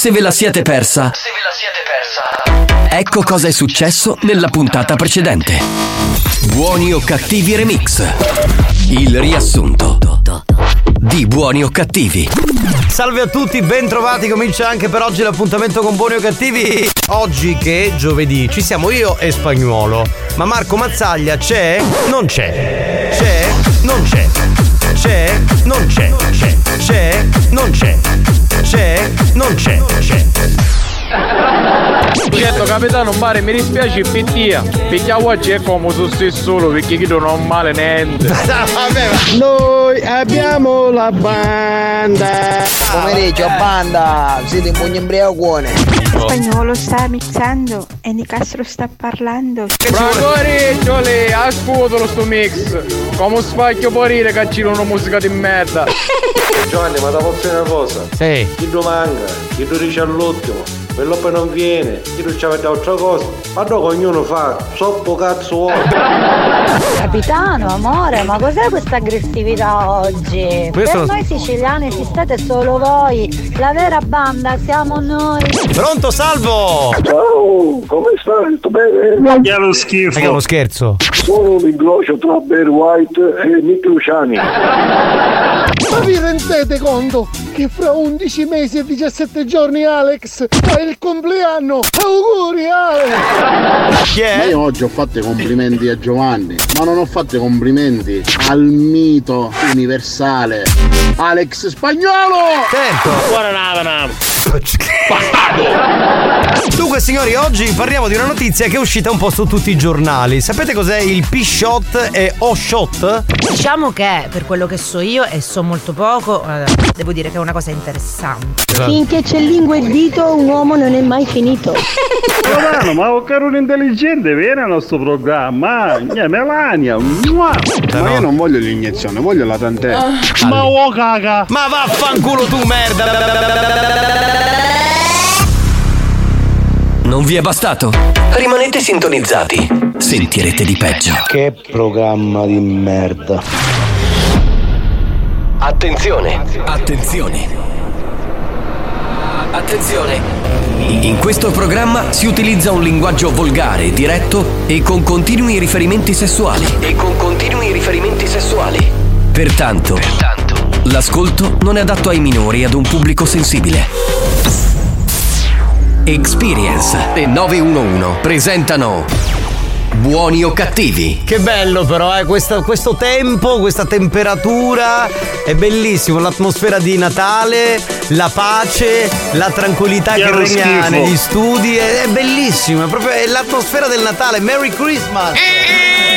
Se ve la siete persa, Se ve la siete persa. ecco cosa è successo nella puntata precedente. Buoni o cattivi remix. Il riassunto di Buoni o cattivi. Salve a tutti, ben trovati. Comincia anche per oggi l'appuntamento con Buoni o Cattivi. Oggi che è giovedì ci siamo io e Spagnuolo. Ma Marco Mazzaglia c'è? Non c'è. C'è? Non c'è. C'è? Non c'è. C'è? C'è? Non c'è. C'è? Non c'è. C'è. Certo capitano mare mi dispiace pittia perché oggi è comodo se solo perché chi non male niente Noi abbiamo la banda. Pomeriggio, banda, siete in pugno imbriacone. Spagnolo sta mixando e Nicastro sta parlando. Bravo lì, ascoltalo sto mix come spacchio morire che c'è una musica di merda Giovanni, ma da posso dire una cosa? Sì. Chi lo manca, chi lo dice all'ultimo, quello poi non viene, chi non c'aveva altra cosa, ma dopo ognuno fa, soppo cazzo vuole. Capitano, amore, ma cos'è questa aggressività oggi? Questo- Per noi siciliani esistete solo voi, la vera banda siamo noi. Pronto, salvo! Ciao, come stai? Tutto bene? Che lo schifo. È uno scherzo. Sono l'incrocio tra Bear White e Nick Luciani. Ma vi rendete conto che fra 11 mesi e 17 giorni Alex ha il compleanno? Auguri Alex! Chi Ma io oggi ho fatto i complimenti a Giovanni, ma non ho fatto i complimenti al mito universale Alex Spagnolo! Certo. Dunque signori, oggi parliamo di una notizia che è uscita un po' su tutti i giornali. Sapete cos'è il P-Shot e O-Shot? Diciamo che per quello che so io e so molto poco, eh, devo dire che è una cosa interessante. Finché c'è lingua e dito un uomo non è mai finito. Giovanni, ma un caro intelligente, vieni al nostro programma. Mia Melania, mua. Ma io non voglio l'iniezione, voglio la tantè. ma oh caga. Ma vaffanculo tu merda! Non vi è bastato? Rimanete sintonizzati. Sentirete di peggio. Che programma di merda. Attenzione! Attenzione! Attenzione! In questo programma si utilizza un linguaggio volgare, diretto e con continui riferimenti sessuali. E con continui riferimenti sessuali. Pertanto, l'ascolto non è adatto ai minori e ad un pubblico sensibile. Experience e 911 presentano Buoni o cattivi? Che bello però, eh, questa- questo tempo, questa temperatura, è bellissimo, l'atmosfera di Natale, la pace, la tranquillità che Chiaro regna schifo. negli studi, è, è bellissimo, è proprio è l'atmosfera del Natale, Merry Christmas! Ti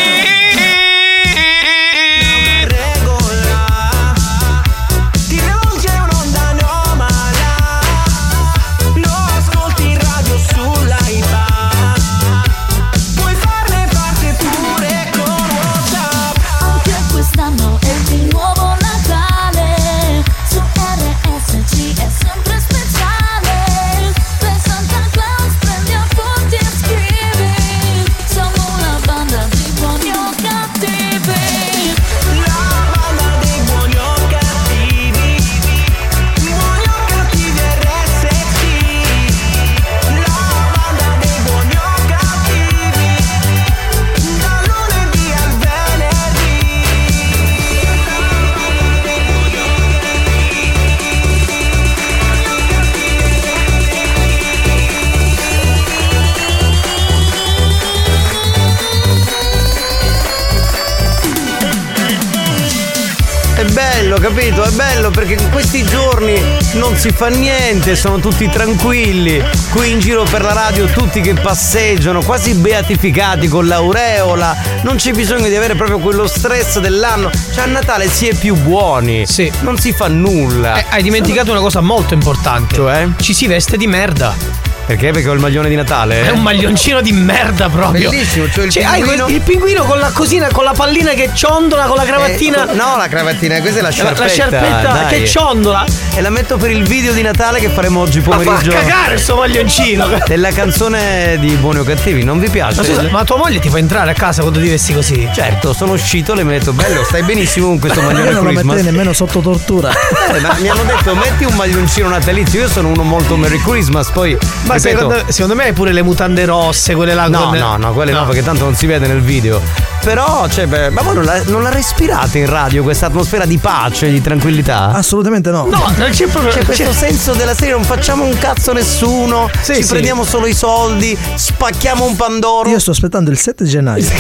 capito? È bello perché in questi giorni non si fa niente, sono tutti tranquilli. Qui in giro per la radio tutti che passeggiano, quasi beatificati con l'aureola. Non c'è bisogno di avere proprio quello stress dell'anno. Cioè a Natale si è più buoni. Sì. Non si fa nulla. Eh, hai dimenticato una cosa molto importante. Cioè? Ci si veste di merda. Perché? Perché ho il maglione di Natale? È un maglioncino di merda proprio. Bellissimo, cioè il Cioè, hai pinguino- quel- il pinguino con la cosina, con la pallina che ciondola, con la cravatina. Eh, no, la cravattina, questa è la La- sciarpetta. la sciarpetta dai. che ciondola. E la metto per il video di Natale che faremo oggi Ma pomeriggio. fa cagare sto maglioncino. Della canzone di Buoni o Cattivi, non vi piace? Ma, scusa, ma tua moglie ti fa entrare a casa quando ti vesti così? Certo, sono uscito, le mi ha detto bello, stai benissimo con questo maglione Io non lo Christmas. metterei nemmeno sotto tortura. Eh, ma mi hanno detto metti un maglioncino natalizio, io sono uno molto Merry Christmas, poi Ma secondo, secondo me hai pure le mutande rosse, quelle là No, con- no, no, quelle no. perché tanto non si vede nel video. Però, cioè, beh, ma voi non la, non la respirate in radio questa atmosfera di pace, di tranquillità? Assolutamente no. No, non c'è proprio. C'è questo senso della serie, non facciamo un cazzo a nessuno, Sì, ci sì. prendiamo solo i soldi, spacchiamo un pandoro. Io sto aspettando il 7 gennaio.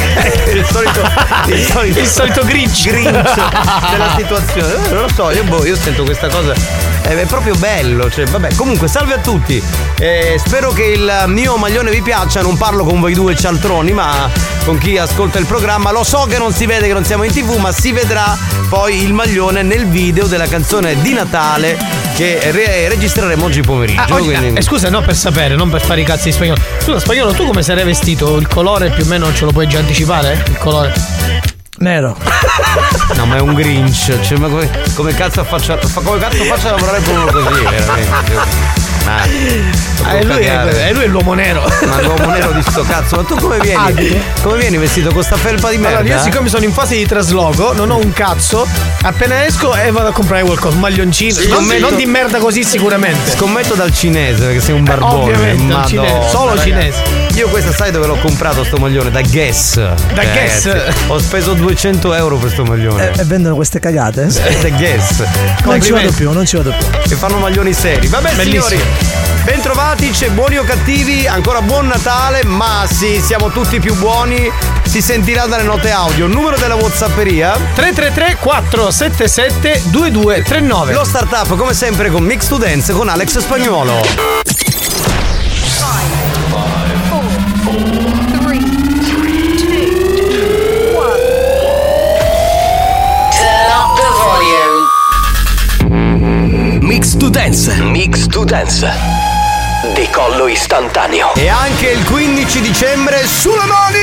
il solito, il solito, Il solito Grinch. Grinch della situazione. Eh, non lo so, io, boh, io sento questa cosa. Eh, È proprio bello. Cioè, vabbè, comunque, salve a tutti. Eh, spero che il mio maglione vi piaccia. Non parlo con voi due cialtroni, ma con chi ascolta il programma. Lo so che non si vede che non siamo in tv, ma si vedrà poi il maglione nel video della canzone di Natale che re- registreremo oggi pomeriggio. Ah, oggi- quindi- eh, scusa, no per sapere, non per fare i cazzi di spagnolo. Scusa, spagnolo, tu come sarei vestito? Il colore più o meno ce lo puoi già anticipare? Il colore? Nero. No, ma è un Grinch. Cioè, ma come, come cazzo faccia. fa- Come cazzo faccia a lavorare con uno così, veramente? Ah, e lui, è, lui è l'uomo nero. Ma l'uomo nero di sto cazzo, ma tu come vieni? Come vieni vestito con sta felpa di merda? Allora, io siccome sono in fase di trasloco, non ho un cazzo, appena esco e vado a comprare qualcosa, un maglioncino. Sì, non, sì. non di merda così sicuramente. Scommetto dal cinese perché sei un barbone. Ovviamente, dal Madonna, cinese, solo ragazzi. cinese. Io questa sai dove l'ho comprato sto maglione? Da Guess. Da Guess? Ho speso 200 euro per sto maglione. E, e vendono queste cagate? Da Guess. Non ci vado più, non ci vado più. Che fanno maglioni seri. Vabbè, Bellissimo. signori. Bentrovati, c'è buoni o cattivi, ancora buon Natale, ma sì, siamo tutti più buoni. Si sentirà dalle note audio. Numero della Whatsapperia. 333 477 2239. Lo startup, come sempre, con Mix Dance con Alex Spagnuolo. To Dance. Mix to Dance. Decollo istantaneo. E anche il 15 dicembre sulle mani!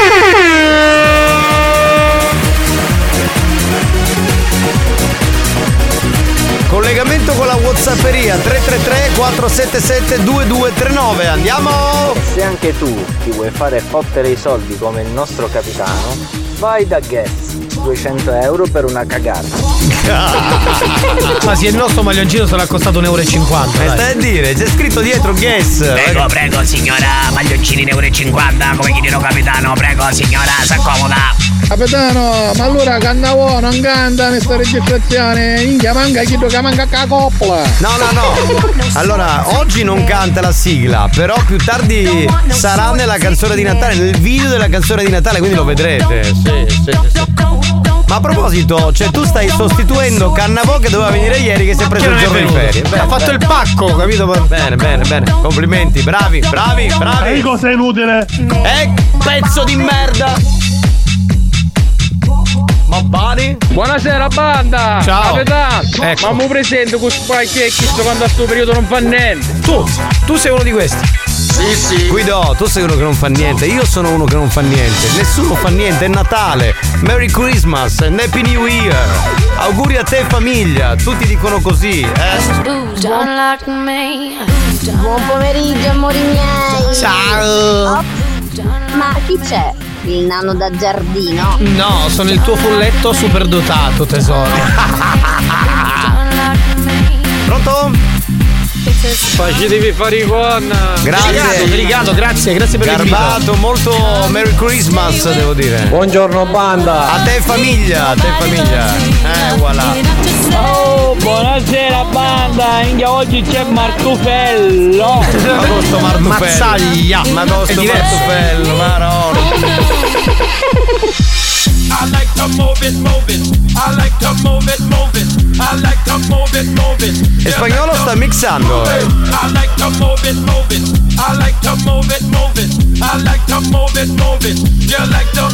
Collegamento con la Whatsapperia 333 477 2239. Andiamo! Se anche tu ti vuoi fare fottere i soldi come il nostro capitano, vai da Guess, 200 euro per una cagata. Ma sì, il nostro maglioncino sarà costato 1,50 euro. E stai a dire, c'è scritto dietro guess. Prego, prego signora, maglioncini in euro e 50 come chiedino capitano, prego signora, s'accomoda. Capitano, ma allora Cannavò non canta in questa registrazione, minchia manca chi che manca a coppola. No, no, no. Allora, oggi non canta la sigla, però più tardi sarà nella canzone di Natale, nel video della canzone di Natale, quindi lo vedrete. Sì, sì, sì. Ma a proposito, cioè tu stai sostituendo Cannavò che doveva venire ieri che si è preso Che il giorno di ferie. Ha fatto il pacco, capito? Bene, bene, bene. Complimenti, bravi, bravi, bravi. Cosa è inutile? Eh, pezzo di merda. Ma Bari? Buonasera banda! Ciao. Capitano! Ecco. Ma mi presento con spacchi e sto quando a sto periodo non fa niente! Tu, tu sei uno di questi. Sì, sì. Guido, tu sei uno che non fa niente, io sono uno che non fa niente. Nessuno fa niente, è Natale. Merry Christmas and Happy New Year. Auguri a te e famiglia. Tutti dicono così, eh? Buon pomeriggio amori miei Ciao. Oh, Ma chi c'è? Il nano da giardino? No, sono il tuo folletto super dotato, tesoro. Pronto? Facetevi fare i con! Grazie. Delicato, delicato, grazie, grazie per Garbato, molto Merry Christmas, devo dire. Buongiorno banda! A te famiglia, a te famiglia. Eh, voilà. Oh, buonasera banda! Inghia oggi c'è Martufello! Ma con sto martufello. Mazzaglia. Ma con È sto diverso. martufello, maroro. I like to move it, move it. I like to move it, move it. I like to move it, move it. E spagnolo sta mixando. I like to move it, move it. I like to move it, move it. I like to move it, move it. You like to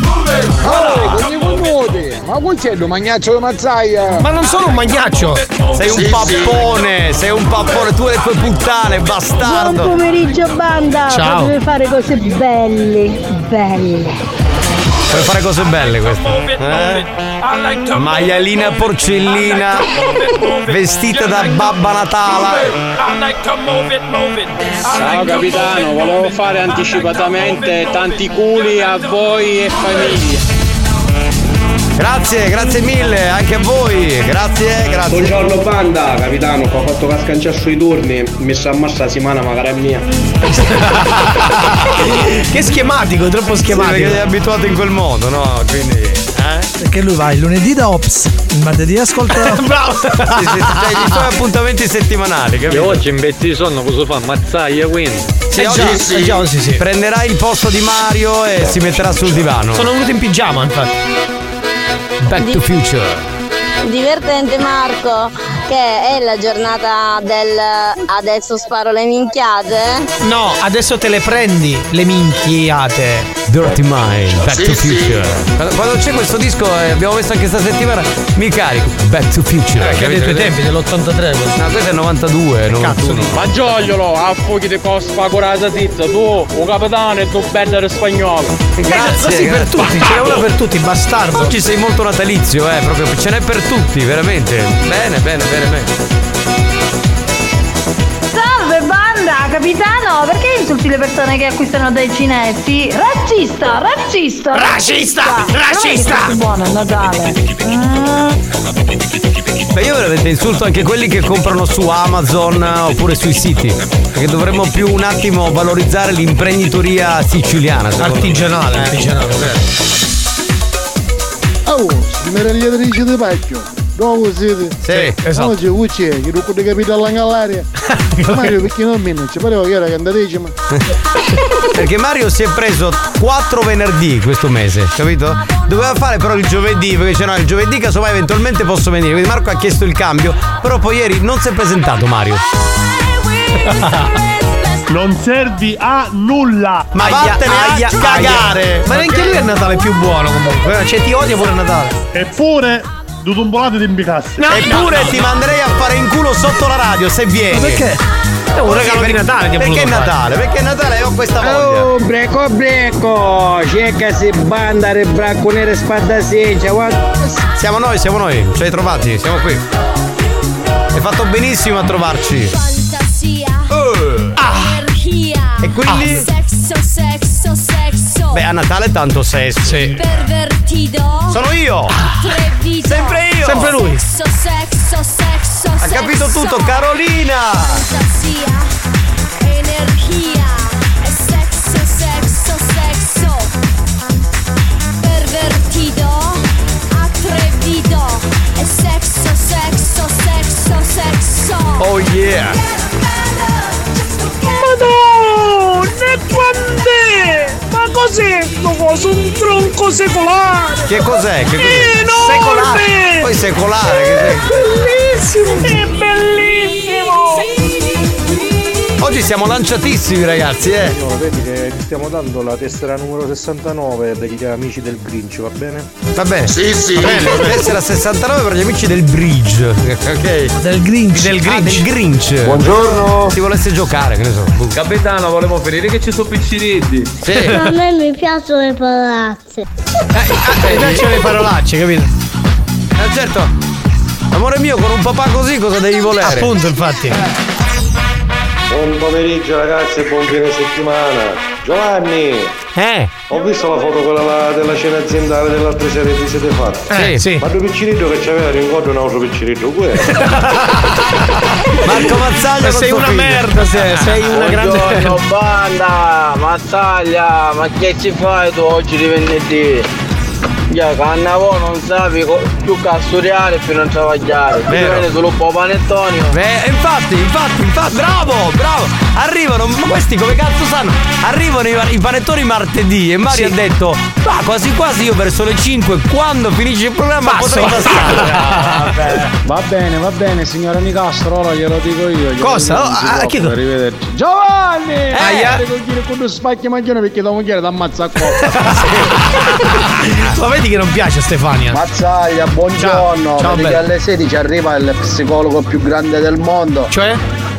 move it. Oh, con i connuti! Ma quel c'è il magnaccio di mazzaia! Ma non sono un magnaccio! Sei un pappone, sei un pappone, tu e le tue puttane, Buon bastardo. pomeriggio banda, Ciao. potete fare cose belle, belle. Puoi fare cose belle queste. Eh? Maialina porcellina, vestita da Babba Natala. Ciao capitano, volevo fare anticipatamente tanti culi a voi e famiglia. Grazie, grazie mille, anche a voi. Grazie, grazie. Buongiorno banda, capitano, che ho fatto cascanciare sui turni, mi sa ammassa la settimana magari è mia. che schematico, troppo Sì, schematico. perché sei abituato in quel modo, no? Quindi. Eh? Perché lui va il lunedì da Ops, il martedì ascolta. Bravo! Sì, sì, cioè, i suoi appuntamenti settimanali, capito? oggi in betti di sonno cosa fa? Mazzaia quindi. Sì, Eh oggi già, sì, già, sì, sì. prenderà il posto di Mario e si metterà sul divano. Sono venuto in pigiama, infatti. Back to Future. Divertente Marco, che è la giornata del adesso sparo le minchiate. No, adesso te le prendi le minchiate. Dirty Mind, Back Sì, to sì. Future. Quando, quando c'è questo disco, eh, abbiamo messo anche questa settimana, mi carico. Back to Future. Eh, che ha capito? detto i tempi dell'83. No, questo è 92, 91. Ma giogliolo, a fuochi di costa curata zizza, tu, un capitano e tu bello spagnolo. Grazie. Così per tutti, ce n'è una per tutti, bastardo. Oggi sei molto natalizio, eh, proprio ce n'è per tutti, veramente. Bene, bene, bene, bene. Salve banda, capitano, perché insulti le persone che acquistano dai cinesi? Razzista, razzista. Razzista, razzista. Buono Natale. Ah. Beh, io veramente insulto anche quelli che comprano su Amazon eh, oppure sui siti. Perché dovremmo più un attimo valorizzare l'imprenditoria siciliana. me. Artigianale, Eh. artigianale, vero. Oh, meravigliatrice di pacchio. Dove siete? Sì, esatto. Oggi voi c'è, che non può capire all'angolaria. Mario perché non mi ci pareva che era cantadecima. Perché Mario si è preso quattro venerdì questo mese, capito? Doveva fare però il giovedì, perché no, il giovedì casomai eventualmente posso venire. Quindi Marco ha chiesto il cambio, però poi ieri non si è presentato Mario. Non servi a nulla. Ma vattene aia, a cagare! Ma neanche lui è il Natale più buono comunque. Cioè ti odia pure a Natale. Eppure, due tombolate di imbicasse. Eppure ti manderei a fare in culo sotto la radio se vieni. Ma perché? È un regalo di Natale ti ha Perché è fare. Natale? Perché è Natale ho questa voglia. Oh, breco breco, cerca si banda re bracco nere spada senza, Siamo noi, siamo noi, ci hai trovati, siamo qui. Hai fatto benissimo a trovarci. Fantasia. Eh. Energia. E quindi? Sexo. Beh, a Natale tanto sesso. Sì. Pervertido. Sono io. Atrevido. Sempre io. Sempre lui. Sexo, sexo, sexo. Ha capito tutto, Carolina. Fantasia. Energia. E sexo, sexo, sexo. Pervertido. Atrevido. E sexo, sexo, sexo, sexo. Oh yeah. Madonna, quant'è? Ma cos'è sto coso? Un tronco secolare! Che cos'è? Che cos'è? Enorme! Secolare. Poi secolare. Che Bellissimo! È bellissimo! Oggi siamo lanciatissimi, ragazzi, eh. Signora, vedi che ti stiamo dando la tessera numero 69 degli amici del Grinch, va bene? Va bene. Sì, sì. Va bene, tessera 69 per gli amici del Bridge. Ok. Del Grinch. Del Grinch. del Grinch. Buongiorno. Si volesse giocare, che ne so. Capitano, volevo ferire che ci sono piccinetti. Sì. A me mi piacciono le palazze. Eh, dai, c'è le parolacce, capito? Eh certo. Amore mio, con un papà così cosa devi volere? Appunto, infatti. Buon pomeriggio ragazzi e buon fine settimana. Giovanni! Eh? Ho visto la foto quella là della cena aziendale dell'altra serie che vi siete fatti. Eh, sì. Ma due piccirillo che c'aveva rincontro un altro piccirillo, quello. Marco Mazzaglia sei una figlio. merda, sei, sei una grande Buongiorno banda, Mazzaglia, ma che ci fai tu oggi di venerdì? Ya, cannavo non sapi co- più che studiare più non travagliare. Vero. solo un po' panettonio. Beh, infatti, infatti, infatti, bravo, bravo. arrivano, ma questi come cazzo sanno? Arrivano i, i panettoni martedì e Mario Sì. ha detto, ma quasi quasi io verso le 5 quando finisce il programma Passo. potrei passare. Va bene, va bene, signora Nicastro, ora glielo dico io. glielo Cosa? dico, Oh, ah, chiedo- Arrivederci. Giovanni! Eh. Aia! Con quando spacchi maglione perché da moglie ti ammazza a. Ma vedi che non piace Stefania. Mazzaglia, buongiorno. Ciao, Vedi che alle 16 arriva il psicologo più grande del mondo. Cioè?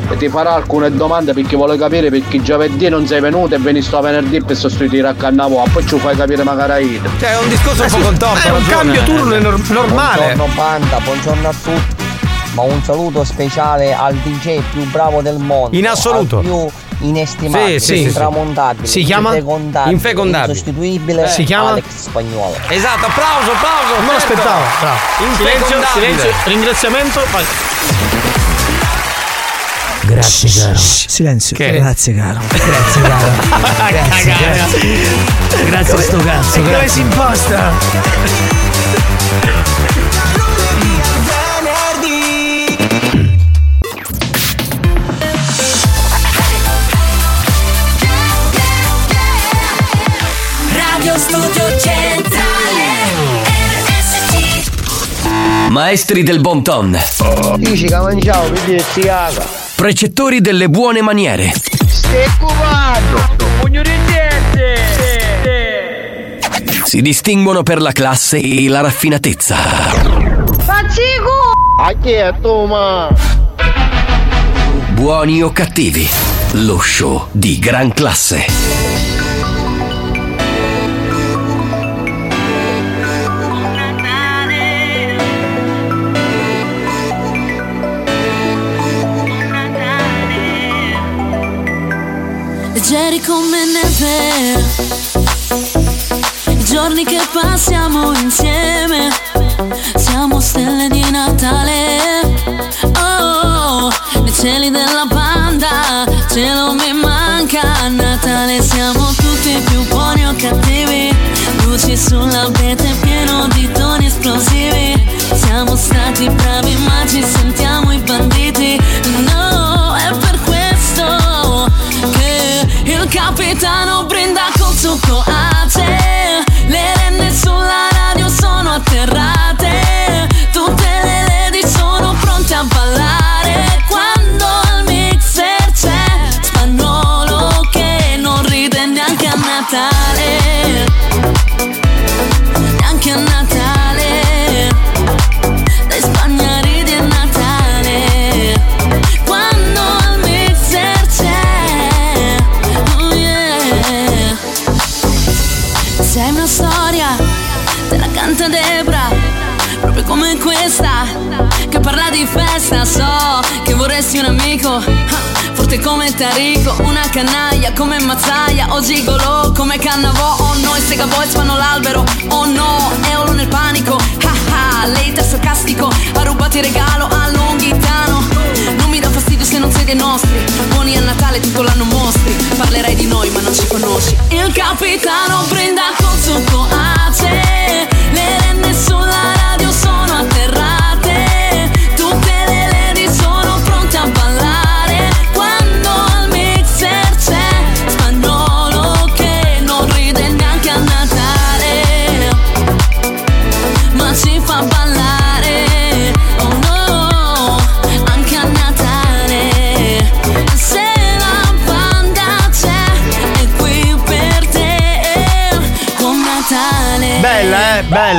E ti farà alcune domande perché vuole capire perché giovedì non sei venuto e veni sto venerdì per sostituire a Cannavò. Poi ci fai capire magari io. Cioè, è un discorso un po' contorto. È un cambio turno nor- normale. Buongiorno banda, buongiorno a tutti. Ma un saluto speciale al DJ più bravo del mondo. In assoluto. Al più inestimabile, Sì, sì, sì. intramontabile, Si chiama? infecondabile, Infecondabile. insostituibile. Si chiama? Alex Spagnolo. Esatto, applauso, applauso. Non. Bravo. Silenzio, silenzio, ringraziamento. Vai. Grazie caro. Silenzio. Che? Grazie caro. Grazie caro. Grazie, grazie. Grazie a sto cazzo. E come Grazie. si imposta? Studio Centrale RSC Maestri del bon ton. Dici che mangiavo, vedi che si caga. Precettori delle buone maniere. Stai cubando. Pugno di niente. Si distinguono per la classe e la raffinatezza. Faccico! A chi è tu, ma? Buoni o cattivi. Lo show di gran classe. Come neve. I giorni che passiamo insieme, siamo stelle di Natale. Oh, nei cieli della banda, cielo mi manca. A Natale siamo tutti più buoni o cattivi. Luci sull'abete pieno di toni esplosivi. Siamo stati bravi ma ci sentiamo i banditi. No, capitano brinda col suo coate ah, Forte come Tarico, una canaglia come Mazzaia O gigolo come Cannavò Oh no, i Sega Boys fanno l'albero Oh no, Eolo nel panico Ah ah, lei è sarcastico Ha rubato il regalo a Longhitano. Non mi dà fastidio se non sei dei nostri Buoni a Natale tutto l'anno mostri Parlerai di noi ma non ci conosci. Il capitano brinda col suo coace Le renne sulla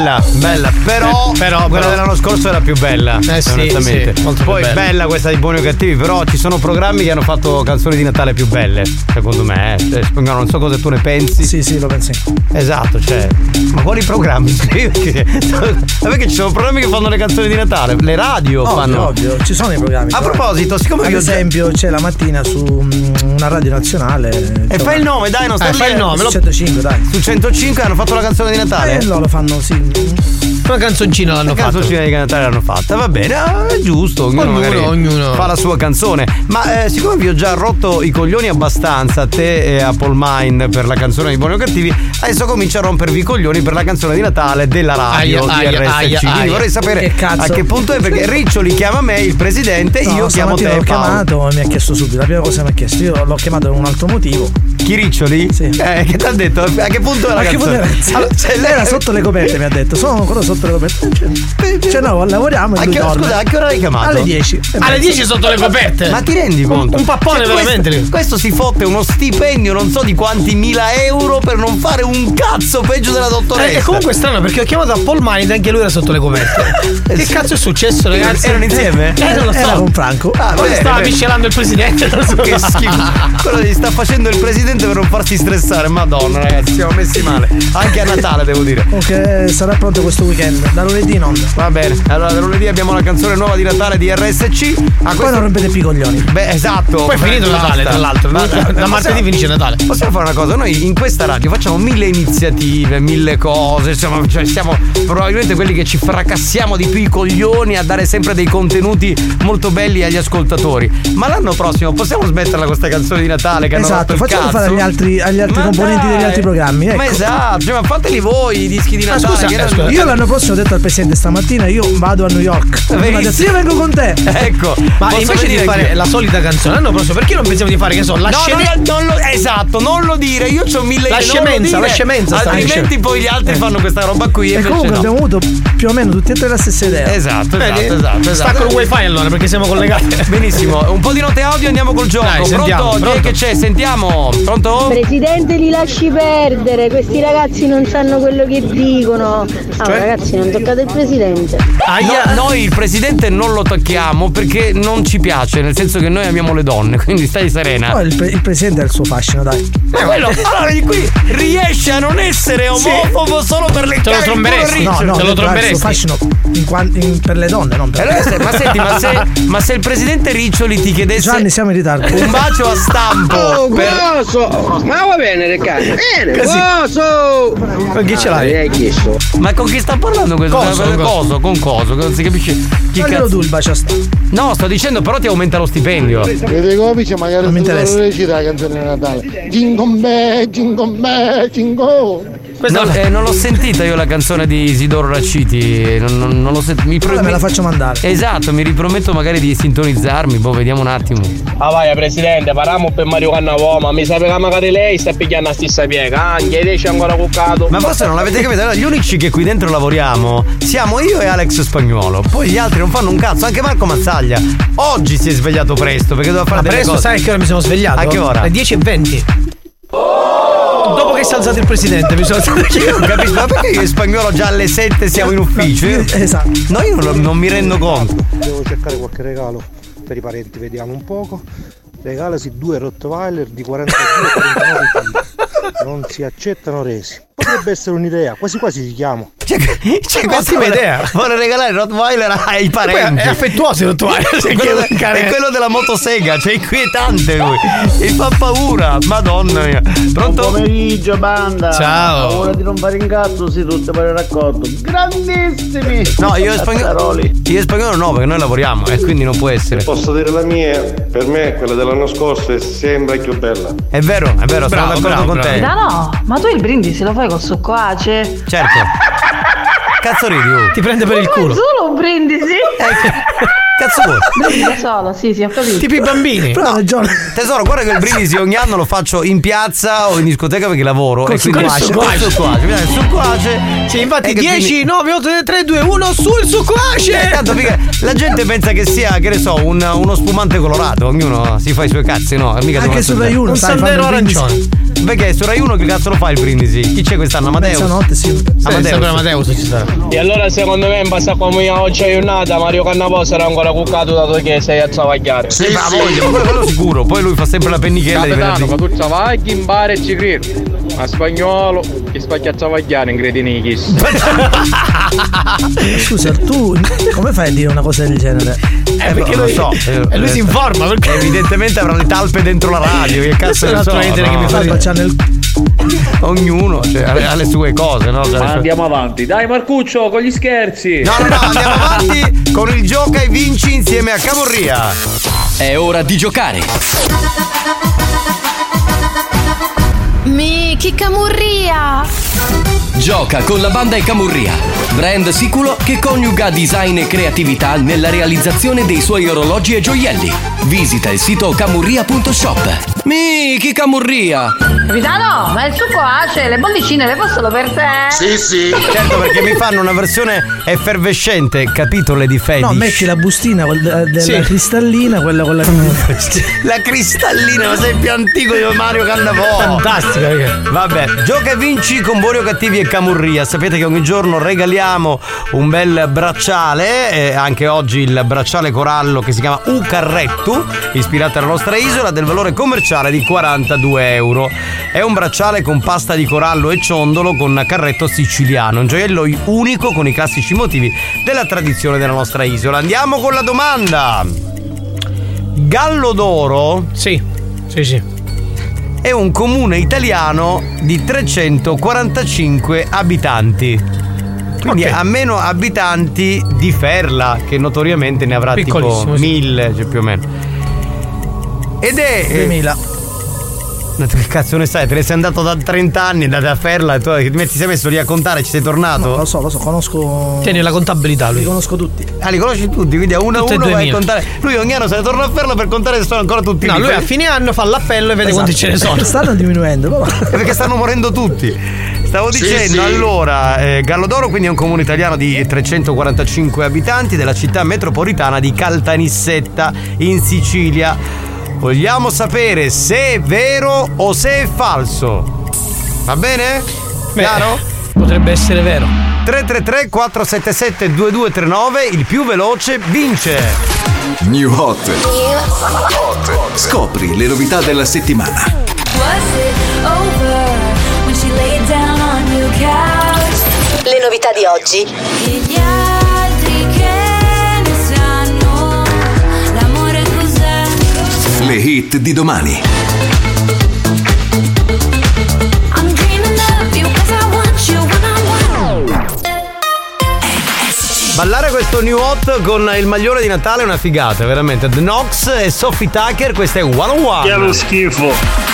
Bella, eh, bella. Però, Però, quella però- dell'anno scorso era più bella. Eh sì, onestamente. sì, Poi bella. bella questa di buoni o cattivi, però ci sono programmi che hanno fatto canzoni di Natale più belle, secondo me. Eh. Cioè, non so cosa tu ne pensi. Sì, sì, lo penso. Esatto, cioè. Ma quali programmi? Perché, ci sono programmi che fanno le canzoni di Natale? Le radio Ovvio, fanno. ovvio, ci sono i programmi. A proposito, siccome Ad io- esempio c'è la mattina su mm, una radio nazionale. E fai il nome, dai, non sta eh, fai il nome. Su 105, dai. Su 105 hanno fatto la canzone di Natale? Eh, no, lo fanno, sì. Una canzoncina l'hanno Una fatta. canzoncina di Natale l'hanno fatta, va bene, ah, è giusto, ognuno, Ognuno, magari ognuno. fa la sua canzone. Ma eh, siccome vi ho già rotto i coglioni abbastanza a te e a Paul Mine per la canzone di Buoni o Cattivi, adesso comincio a rompervi i coglioni per la canzone di Natale della radio Aia, di aia, RSC. aia, Quindi aia. vorrei sapere Che a che punto è perché Riccioli chiama me il presidente, No, io chiamo te l'ho Paolo. chiamato e mi ha chiesto subito. La prima cosa che mi ha chiesto, io l'ho chiamato per un altro motivo. Chi Riccioli? Sì. Eh, che ti ha detto? A che punto è la A che punto canzone? era? Allora, se lei era sotto le coperte, mi ha detto. Sono ancora sotto le coperte. Cioè, cioè, no, lavoriamo e lui che, scusa, a che ora l'hai chiamato? Alle 10. Alle 10 sotto le coperte. Ma ti rendi conto? Un pappone Cioè, veramente. Questo, questo si fotte uno stipendio non so di quanti mila euro per non fare un cazzo peggio della dottoressa. Eh, E comunque è strano perché ho chiamato a Paul Mind e anche lui era sotto le coperte. che cazzo è successo, ragazzi? Erano insieme? Eh, non lo so. Era con Franco. Ah, Poi stava miscelando il presidente. so. Che schifo. Quello gli sta facendo il presidente per non farsi stressare. Madonna, ragazzi, siamo messi male. Anche a Natale, devo dire. Ok, sarà pronto questo weekend. Da lunedì in onda. Va bene. Allora, da lunedì abbiamo la canzone nuova di Natale di RSC. A Poi questo... non rompete più i coglioni. Beh, esatto. Poi è finito Basta. Natale, tra l'altro. Da, da martedì finisce Natale. Possiamo fare una cosa, noi in questa radio facciamo mille iniziative, mille cose, insomma, cioè siamo probabilmente quelli che ci fracassiamo di più i coglioni a dare sempre dei contenuti molto belli agli ascoltatori. Ma l'anno prossimo possiamo smetterla questa canzone di Natale che hanno Esatto, rotto il facciamo cazzo? fare agli altri, agli altri componenti dai! degli altri programmi. Ecco. Ma esatto, cioè, ma fateli voi i dischi di Ah, Natale. scusa, che eh, non- scusa, io l'anno prossimo ho detto al presidente stamattina io vado a New York. Detto, io vengo con te. Ecco, Ma posso invece di fare anch'io? la solita canzone, l'anno prossimo, perché non pensiamo di fare, che so, la no, scemenza? no, lo, esatto, non lo dire, io ho mille La scemenza, la scemenza Altrimenti poi gli altri fanno questa roba qui e, E comunque no. abbiamo avuto più o meno tutti e tre la stessa idea. Esatto, esatto, esatto, esatto. Stacco il wifi allora perché siamo collegati. Benissimo, un po' di note audio andiamo col gioco. Dai, sentiamo, pronto? È pronto? che c'è? Sentiamo. Pronto? Presidente li lasci perdere, questi ragazzi non sanno quello che dicono. Ah, Cioè? ragazzi, non toccate il presidente. No, noi il presidente non lo tocchiamo perché non ci piace, nel senso che noi amiamo le donne, quindi stai serena. Poi il, pre- il presidente ha il suo fascino, dai. Eh, quello, allora di qui riesce a non essere omofobo solo per le Te lo caghe tromberesti? No, no, Te lo ha il suo tromberesti? fascino in quan- in- per le donne, non per Allora, se- ma senti, ma se, ma se il presidente Riccioli ti chiedesse Gianni, siamo in ritardo. un bacio a stampo Oh, per... coso! Ma va bene, Riccardo! Bene, Così. coso! Ma chi ce l'hai? hai chiesto? Ma con chi sta parlando questo? Coso, coso, coso. con coso, che non si capisce chi Faglielo cazzo. tu il bacio a sta- No, sto dicendo però ti aumenta lo stipendio. Vede comici magari Non mi interessa. recita la canzone di Natale. Jingle bell, jingle bell, jingle. Non, eh, non l'ho sentita io la canzone di Isidoro Racciti. Non, non- non l'ho sentita. Mi Allora me la faccio mandare. Esatto, mi riprometto magari di sintonizzarmi. Boh, vediamo un attimo. Ah vai, presidente, parliamo per Mario Cannavò, ma mi sa che magari lei sta pigliando la stessa piega, anche lei c'è ancora cuccato. Ma forse non l'avete capito? Allora, gli unici che qui dentro lavoriamo siamo io e Alex Spagnuolo. Poi gli altri non fanno un cazzo, anche Marco Mazzaglia. Oggi si è svegliato presto perché doveva fare Ma delle presto, cose. sai che ora mi sono svegliato? A che ora? Alle 10.20. Dopo che si è alzato il presidente, mi sono alzato Non capisco, ma perché io e Spagnuolo già alle 7 siamo in ufficio? Io- Esatto. No, io non, non mi rendo conto. Devo cercare qualche regalo per i parenti, vediamo un poco. Regalasi due Rottweiler di 42 e 49 kg. Non si accettano resi. Potrebbe essere un'idea, quasi quasi li chiamo. C'è, c'è questa ottima idea. Vuole regalare il Rottweiler ai parenti. Poi è affettuoso il Rottweiler, se È quello, è della motosega, cioè inquietante lui. E fa paura, madonna mia. Pronto? pomeriggio, banda! Ciao. Paura di non fare incazzo, si tutte per il raccolto. Grandissimi! No, io e spagnolo. Io e spagnolo no, perché noi lavoriamo e quindi non può essere. Posso dire la mia? Per me quella dell'anno scorso è sempre più bella. È vero, è vero, sono Bravo, d'accordo bravo, con bravo. te. Da no, ma tu il brindisi lo fai col succo ace? Certo. Cazzo ridi, oh. Ti prende per il culo. Solo un brindisi? Cazzo vuoi? Brindisi solo, sì, sì, ho capito. Tipo i bambini. Però ha ragione. Tesoro, guarda che il brindisi ogni anno lo faccio in piazza o in discoteca perché lavoro. Col e quindi succo ace. Col succo ace. Il succo ace. Sì, infatti E che 10, quindi- 9, 8, 3, 2, 1 sul succo Eh, tanto mica- la gente pensa che sia, che ne so, un- uno spumante colorato. Ognuno si fa i suoi cazzi, no? Mica Anche su. Rai 1, Un sandero arancione. Perché su Rai 1 che cazzo lo fa il brindisi? Chi c'è quest'anno? Amadeus? Mezzanotte, sì. Sì, Amadeus. Amadeus ci sarà. E allora secondo me in base a come oggi è giornata Mario Cannavò sarà ancora cuccato dato che sei a travagliare. Sì, ma voglio, ma quello, sicuro. Poi lui fa sempre la pennichella di Capitano, ma venerdì. tu vai in bar e ci credi. A spagnolo, che spacchia a travagliare in credini chis. Scusa, tu come fai a dire una cosa del genere? Eh, perché lui- lo so. e lui si informa perché- Evidentemente avrà le talpe dentro la radio. Che cazzo Questo è hater che mi fa c'ha nel Ognuno cioè, ha ha le sue cose, no? Cioè, Ma cioè- andiamo avanti. Dai Marcuccio con gli scherzi. No, no, no, andiamo avanti con il gioca e vinci insieme a Camorria. È ora di giocare. Miki Camurria! Gioca con la banda e Camurria, brand sicuro che coniuga design e creatività nella realizzazione dei suoi orologi e gioielli. Visita il sito camurria.shop. Miki Camurria! Capitano, ma il succo ace, le bollicine le posso per te? Certo, perché mi fanno una versione effervescente, capitole di Fedish. No, metti la bustina quel- della Sì. cristallina, quella con la. La cristallina, ma sei più antico di Mario Cannavò. Fantastica, perché? Vabbè, gioca e vinci con Borio Cattivi e Camurria. Sapete che ogni giorno regaliamo un bel bracciale, eh, anche oggi il bracciale corallo che si chiama U Carrettu, ispirato alla nostra isola, del valore commerciale di 42 euro. È un bracciale con pasta di corallo e ciondolo con carretto siciliano, un gioiello unico con i classici motivi della tradizione della nostra isola. Andiamo con la domanda. Gallo d'Oro? Sì, sì, sì. È un comune italiano di 345 abitanti. Quindi ha meno abitanti di Ferla, che notoriamente ne avrà tipo mille, cioè più o meno. Ed è. eh, 2000. Ma tu che cazzo ne sai? Te ne sei andato da 30 anni da, da Ferla e tu ti metti- ti sei messo lì a contare, ci sei tornato? No, lo so, lo so, conosco. Tieni la contabilità lui. Li conosco tutti. Ah, li conosci tutti, quindi a uno a Tutte e uno vai a contare. Lui ogni anno se ne torna a Ferla per contare se sono ancora tutti No, lì. lui a fine anno fa l'appello e vede quanti ce ne sono. Stanno diminuendo, però. È perché stanno morendo tutti. Stavo Sì, dicendo, sì. allora, eh, Gallodoro quindi è un comune italiano di 345 abitanti della città metropolitana di Caltanissetta in Sicilia. Vogliamo sapere se è vero o se è falso. Va bene? Chiaro? Potrebbe essere vero. 333 477 2239, il più veloce vince. New Hot. Scopri le novità della settimana. Le novità di oggi. Le hit di domani. I'm dreaming of you 'cause I want you when I want. Ballare questo new hot con il maglione di Natale è una figata, veramente. The Knox e Sophie Tucker, questo è 101. Che lo schifo.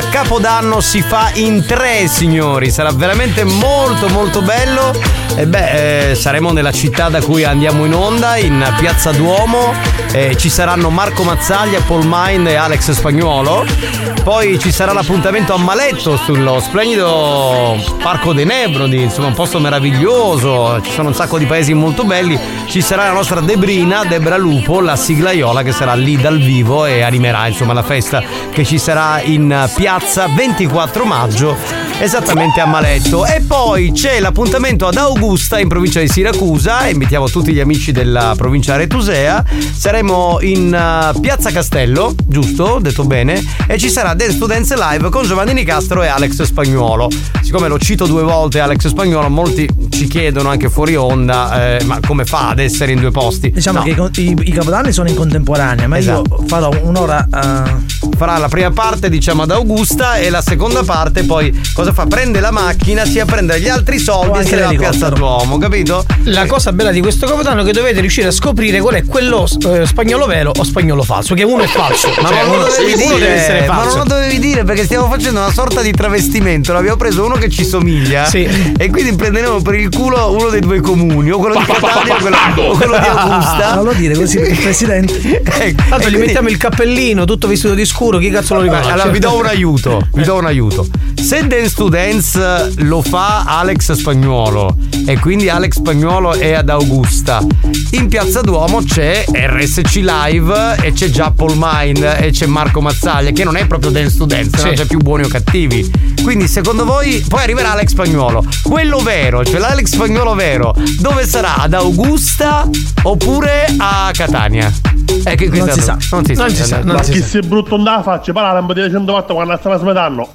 Capodanno si fa in tre, signori. Sarà veramente molto molto bello. E beh, eh, saremo nella città da cui andiamo in onda, in Piazza Duomo. Eh, ci saranno Marco Mazzaglia, Paul Mind e Alex Spagnuolo. Poi ci sarà l'appuntamento a Maletto sullo splendido Parco dei Nebrodi, insomma un posto meraviglioso, ci sono un sacco di paesi molto belli. Ci sarà la nostra Debrina, Debra Lupo, la siglaiola che sarà lì dal vivo e animerà insomma la festa che ci sarà in piazza 24 maggio esattamente a Maletto. E poi c'è l'appuntamento ad Augusta in provincia di Siracusa, invitiamo tutti gli amici della provincia aretusea. Saremo in uh, Piazza Castello, giusto? Ho detto bene. E ci sarà Dance to Dance Live con Giovanni Nicastro e Alex Spagnuolo. Siccome lo cito due volte Alex Spagnuolo, molti ci chiedono anche fuori onda, eh, ma come fa ad essere in due posti? Diciamo No. che i i, i capodanni sono in contemporanea, ma Esatto. io farò un'ora eh, Farà la prima parte, diciamo, ad Augusta e la seconda parte poi cosa fa? Prende la macchina, si a prendere gli altri soldi e se ne va a Piazza. Duomo, capito? La cosa bella di questo capodanno è che dovete riuscire a scoprire qual è quello eh, spagnolo vero o spagnolo falso, che uno è falso. Ma Cioè, non lo dovevi uno deve essere dire, ma falso. non lo dovevi dire perché stiamo facendo una sorta di travestimento. L'abbiamo preso uno che ci somiglia Sì. e quindi prenderemo per il culo uno dei due comuni, o quello di Catania o quello, o quello di Augusta. Non lo dire così presidente. Ecco, Tanto gli quindi- mettiamo il cappellino, tutto vestito di scuro, chi cazzo lo riconosce? Allora vi do un aiuto, vi do un aiuto. Se Dance to Dance lo fa Alex Spagnuolo e quindi Alex Spagnuolo è ad Augusta, in Piazza Duomo c'è RSC Live e c'è già Paul Mind e c'è Marco Mazzaglia che non è proprio Dance to Dance, Sì. non c'è più buoni o cattivi. Quindi secondo voi poi arriverà Alex Spagnuolo, quello vero, cioè l'Alex Spagnuolo vero, dove sarà? Ad Augusta oppure a Catania? Eh, che Non si sa. Non si sa. Non si sa, non Ma si chi sa. si è brutto non la faccia, parla un po' di 100 volte quando stanno smetando.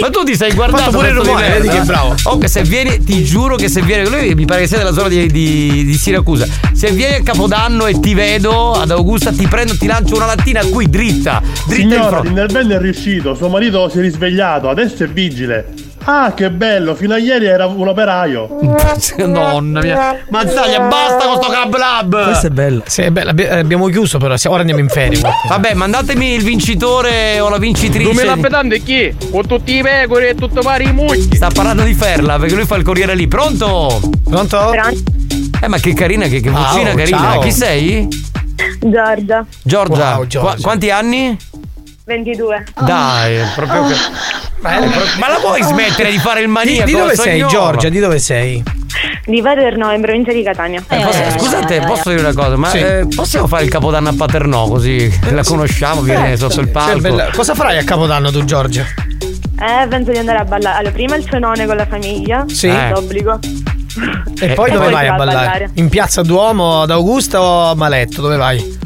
Ma tu ti sei guardato pure il rumore, vedi che bravo. Oh, che se vieni, ti giuro che se vieni, lui mi pare che sia della zona di, di- di Siracusa. Se vieni a Capodanno e ti vedo ad Augusta, ti prendo, ti lancio una lattina qui dritta, dritta Signora, l'intervento è riuscito, suo marito si è risvegliato, adesso è vigile. Ah, che bello, fino a ieri era un operaio. Nonna mia. Mazzaglia, basta con sto cab lab. Questo è bello. Sì, è bello, abbi- abbiamo chiuso però, ora andiamo in ferie. Vabbè, mandatemi il vincitore o la vincitrice. 2000 chi? Con tutti i pecore e tutto pari i mucchi. Sta parlando di Ferla perché lui fa il corriere lì. Pronto? Pronto? Eh, ma che carina, che, che Ciao, vocina carina. ciao. Chi sei? Giorgia, Giorgia. Wow, Giorgia. Qua- quanti anni? 22. Dai, proprio che. Ma, proprio- ma la puoi smettere di fare il Di, maniaco? di dove sei? Giorgia? Di dove sei? Di Paderno, in provincia di Catania. Eh, posso- scusate, posso dire una cosa? Ma Sì. eh, possiamo fare il capodanno a Paternò così la conosciamo, viene sotto il palco. bella. Cosa farai a Capodanno tu, Giorgia? Eh, penso di andare a ballare. Allora, prima il cenone con la famiglia. Sì. Eh. D'obbligo. E poi E dove poi vai a va a ballare? ballare. In piazza Duomo ad Augusta o a Maletto? Dove vai?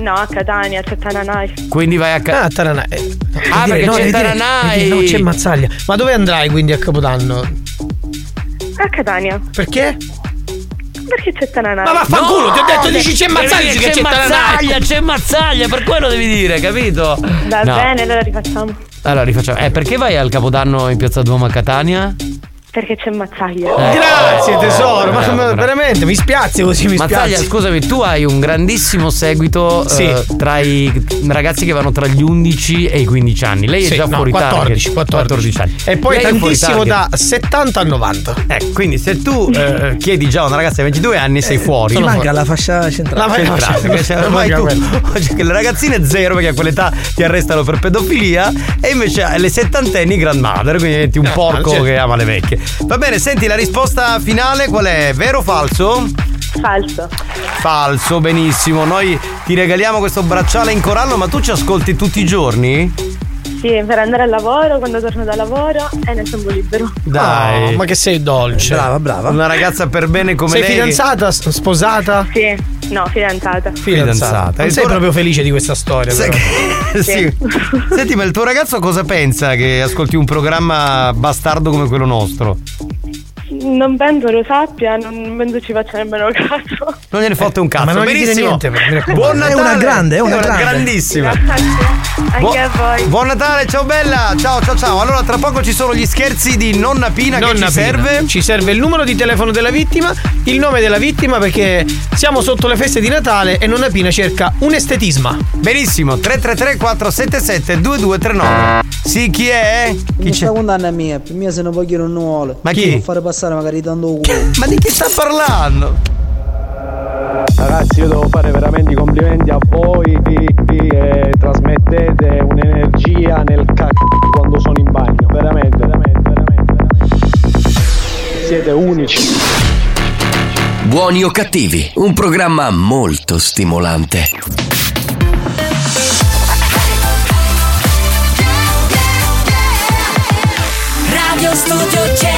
No, a Catania, c'è Tananai. Quindi vai a ca- Ah, a Taranai. Eh, Ah, perché no, c'è Taranai. dire, No, c'è Mazzaglia. Ma dove andrai quindi a Capodanno? A Catania. Perché? Perché c'è Tananai? Ma vaffanculo, ti ho detto dici c'è Mazzaglia che che c'è Mazzaglia, c'è Mazzaglia, per quello devi dire, capito? Va No. bene, allora rifacciamo. Allora rifacciamo. Eh, perché vai al Capodanno in Piazza Duomo a Catania? Perché c'è Mazzaglia. Eh. Grazie tesoro, ma Bravo, ma bravo. veramente mi spiazzi così, mi Mazzaglia, spiazzi. scusami, tu hai un grandissimo seguito Sì. eh, tra i ragazzi che vanno tra gli 11 e i 15 anni. Lei è Sì, già no, fuori 14, target. 14. anni. E poi Lei è fuori tantissimo da 70 a 90. Eh, quindi se tu eh, chiedi già a una ragazza di 22 anni sei fuori. Ti manca la fascia centrale. La fascia- centrale, perché cioè, ormai tu cioè, che le ragazzine zero perché a quell'età ti arrestano per pedofilia e invece alle settantenni grandmother quindi diventi un porco certo. che ama le vecchie va bene senti la risposta finale qual è vero o falso? Falso. falso benissimo noi ti regaliamo questo bracciale in corallo ma tu ci ascolti tutti i giorni? Sì, per andare al lavoro, quando torno da lavoro e nel tempo libero. dai Oh, ma che sei dolce. Brava, brava. una ragazza per bene come sei lei fidanzata? s- Sposata? Sì, no, fidanzata. Fidanzata. Non Il sei tuo- proprio felice di questa storia. Però. che- sì. Senti, ma il tuo ragazzo cosa pensa che ascolti un programma bastardo come quello nostro? Non penso lo sappia, non penso ci faccia nemmeno caso. Non gliene fotte un cazzo. Ma non Benissimo. niente. Buon È Natale. una grande, è una grande. grandissima. Anche Bu- a voi. Buon Natale, ciao bella. Ciao, ciao, ciao. Allora, tra poco ci sono gli scherzi di nonna Pina che Nonna ci Pina. serve. Ci serve il numero di telefono della vittima, il nome della vittima perché siamo sotto le feste di Natale e nonna Pina cerca un estetisma. Benissimo, 333 477 2239. Sì, chi è? Chi Questa condanna è mia, per me se ne vogliono non vuole. Ma chi? Non fare passare magari tanto culo. Ma di chi sta parlando? Ragazzi io devo fare veramente i complimenti a voi che trasmettete un'energia nel c***o quando sono in bagno, veramente, veramente, veramente, veramente. Siete unici. Buoni o cattivi, un programma molto stimolante. Radio Studio Centrale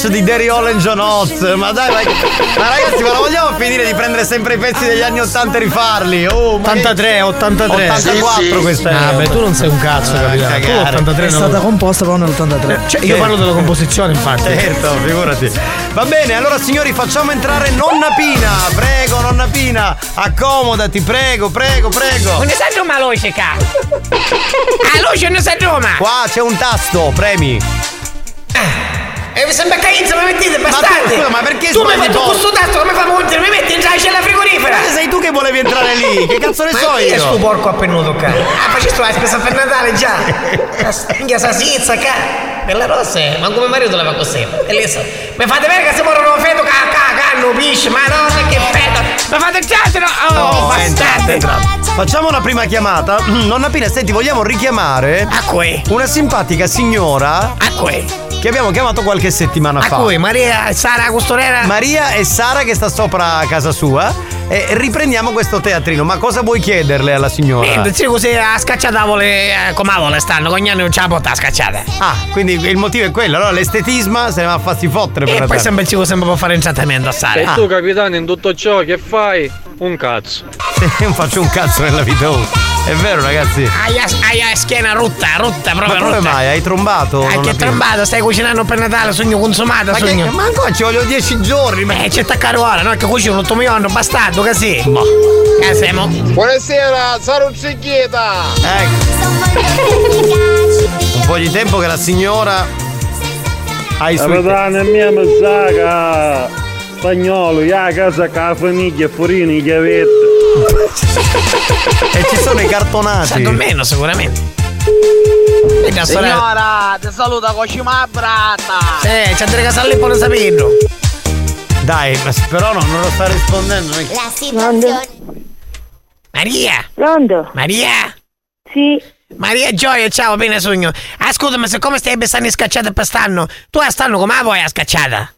Touch di Derry Hall and John Oates. Ma dai, ma, ma ragazzi, ma non vogliamo finire di prendere sempre i pezzi degli anni 80 e rifarli? Oh, ma che- 83, 83. 84 questa è. Ah, beh, tu non sei un cazzo, Ah, capitano. Tu cagare. 83 È non- stata composta però nell'83. Cioè, io parlo della composizione, infatti. Certo, figurati. Va bene, allora signori, facciamo entrare nonna Pina. Prego, nonna Pina, accomodati, prego, prego, prego. Non ne sa Roma luce, ca. Ah, luce non sa Roma. Qua c'è un tasto, premi. E mi sembra caizzo, mi mettete, Ma tu- ma perché Tu mi tu posto? questo tasto, come fa molto, mi metti in già c'è la frigorifera. Ma sei tu che volevi entrare lì, che cazzo ne Ma so io? sto porco appennuto, ca? Ah, facessi la spesa per Natale già. Minchia salsiccia, ca. Bella rossa, eh, ma come marito la fa così. E so. Mi fate vedere che siamo un feto, ca, ca, canno, pisce, ma no, è che feto. Mi fate no? Oh, entrate, bastardi. entrate. Facciamo una prima chiamata. Nonna Pina, senti, vogliamo richiamare A cui? una simpatica signora A cui? Che abbiamo chiamato qualche settimana A fa. cui? Maria, Sara, costurera? Maria e Sara che sta sopra casa sua e riprendiamo questo teatrino. Ma cosa vuoi chiederle alla signora? Niente, sì, così a scacciatavole, eh, come a vole stanno, con gli anni non ce la porta a scacciare. Ah, quindi il motivo è quello. Allora l'estetisma se ne va a farsi fottere per E poi sempre il cibo sempre può fare un trattamento a Sara. E tu capitano in tutto ciò che fai? Un cazzo. non faccio un cazzo nella vita. oh. È vero, ragazzi. Hai, hai schiena rutta, rutta, Ma proprio come rutta. mai? Hai trombato? Ah, Non che trombato, stai cucinando per Natale, sogno consumato, Ma, che, sogno. ma ancora ci voglio 10 giorni. Ma... Eh, c'è attaccare ora, no? Che cucino un tomiglione, bastardo, così. Boh. Che siamo? Buonasera, Saruzzichieta! Ecco. Un po' di tempo che la signora ai suoi Capitano, mia massaca! Spagnolo, ya casa ca famiglia furini che avete. e ci sono i cartonati. Sanno meno sicuramente. La. Signora, ti saluta con brata. Eh, c'è delle casale per saperlo. Dai, però no, non lo sta rispondendo. La situazione. Maria! Pronto? Maria! Sì. Maria Gioia, ciao, bene sogno. Ascolta, ma siccome stai bestando scacciata per stanno, tu a stanno come la vuoi a scacciata?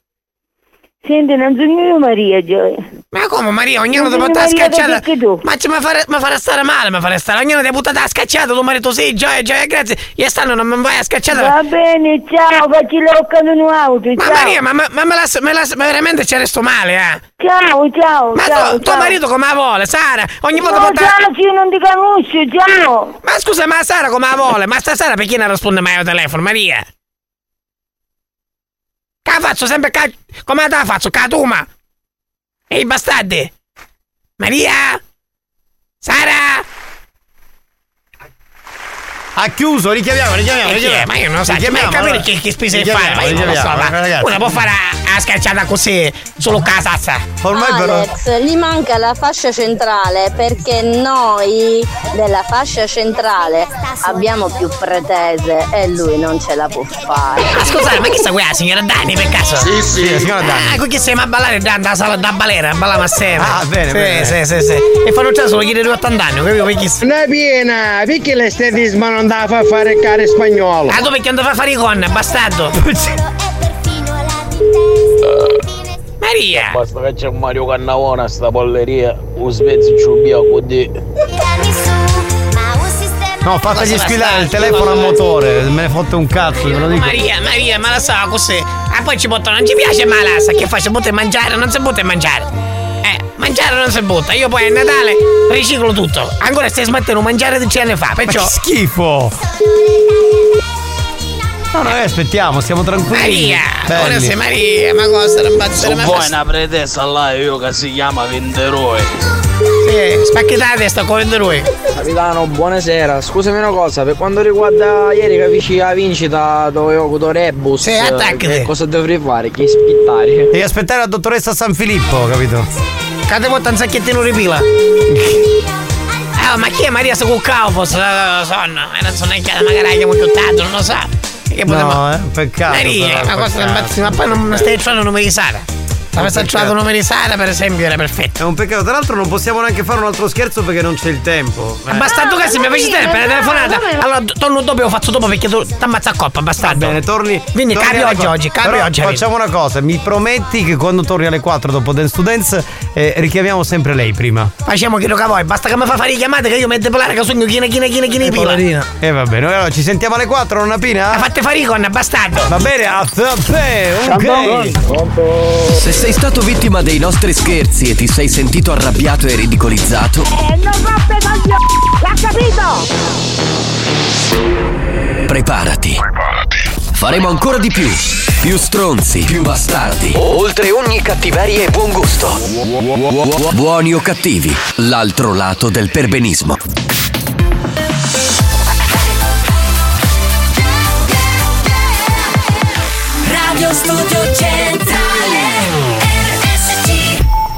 Senti, non sono io Maria Gioia. Ma come Maria, ognuno ti sono porta a Maria scacciata. Ma ci mi farà stare male, mi farà stare. Ognuno ti ha buttato a scacciata, tuo marito sì, Gioia, Gioia, grazie. Io stanno non mi vai a scacciata. Va bene, ciao, facci l'occano in auto, Ma ciao. Maria, ma, ma, ma me la, me la- ma veramente ci resto male, eh? Ciao, ciao, Ma ciao, tu- tuo ciao. marito come la vuole, Sara? Ogni volta No, porta... ciao, io non ti conosco, ciao. Ma scusa, ma Sara come la vuole? Ma stasera perché non risponde mai al telefono, Maria? La faccio sempre ca... Come la faccio? Catuma? Ehi, bastardi! Maria? Sara? Ha chiuso, richiamiamo, richiamiamo, Eh, chi è? richiamiamo. Ma io non lo so, ma capire che, che spese fare, ma io non lo so, ma ragazzi. una può fare a, a così, solo casa. Ormai però... Alex, gli manca la fascia centrale perché noi della fascia centrale abbiamo più pretese e lui non ce la può fare. Ma scusate, ma chi sta qui, la signora Dani per caso? Sì, sì, la signora Dani. Ah, qui che siamo a ballare da, da sala da balera, balliamo assieme. Ah, bene, sì, bene. Sì, sì, sì. E fanno già solo chiedere 80 anni, capito? Perché... Una piena, perché l'estetismo non da fa fare caro spagnolo? Ah, tu perché non ti fa fare i con, bastardo? Maria! Basta che c'è un Mario Cannavona a sta polleria, un svezzo ciubbiaco di... No, fategli Cosa squillare il telefono a motore, me ne fotte un cazzo, ve lo dico. Maria, Maria, ma la so così. Ah, poi ci buttano, non ci piace ma la sa, che fa? Si a mangiare, non si a mangiare. Eh, mangiare non si butta. Io poi a Natale riciclo tutto. Ancora stai smettendo di mangiare 10 anni fa, Ma perciò. che schifo! No, noi aspettiamo, siamo tranquilli. Maria! Belli. Ora sei Maria, ma cosa non bazzare Se ma vuoi una pretesa là io che si chiama Venderoi. Sì, spacchi la testa con lui. Capitano, buonasera. Scusami una cosa, per quanto riguarda ieri che feci la vincita dove ho avuto Rebus, Sì, attaccati. che cosa dovrei fare? Che spittare? Devi aspettare la dottoressa San Filippo, capito? Cade porta un sacchettino ripila. Eh, ma chi è Maria col cavo? Sonno. E non so neanche magari chiamo più tardi, non lo so. Che potremmo- No, eh, peccato. Maria, però, ma cosa peccato. imbazzi- ma poi non, stai trovando numeri di Sara. Se avessi peccato. trovato numeri di Sara, per esempio, era perfetto. È un peccato, tra l'altro non possiamo neanche fare un altro scherzo perché non c'è il tempo. Eh. Basta tu che se mi fai tempo per la telefonata. Allora torno dopo, lo faccio dopo perché tu ti ammazza a coppa, bastardo. Bene, torni. Quindi torni alle oggi, oggi, Però oggi. Facciamo una cosa, mi prometti che quando torni alle 4 dopo Dance to Dance eh, richiamiamo sempre lei prima. Facciamo quello che vuoi, basta che mi fa fare le chiamate che io metto a parlare che sogno china china china china Eh, poverina. E va bene, allora ci sentiamo alle 4, nonna Pina? Ma fate fare i con, bastardo. Va bene, a te, ok. Se sei stato vittima dei nostri scherzi e ti sei sentito arrabbiato e ridicolizzato, E non roppe coglioni! L'ha capito? preparati. Faremo ancora di più. Più stronzi, più bastardi. Oltre ogni cattiveria e buon gusto. Buoni o cattivi, l'altro lato del perbenismo. Radio Studio Centrale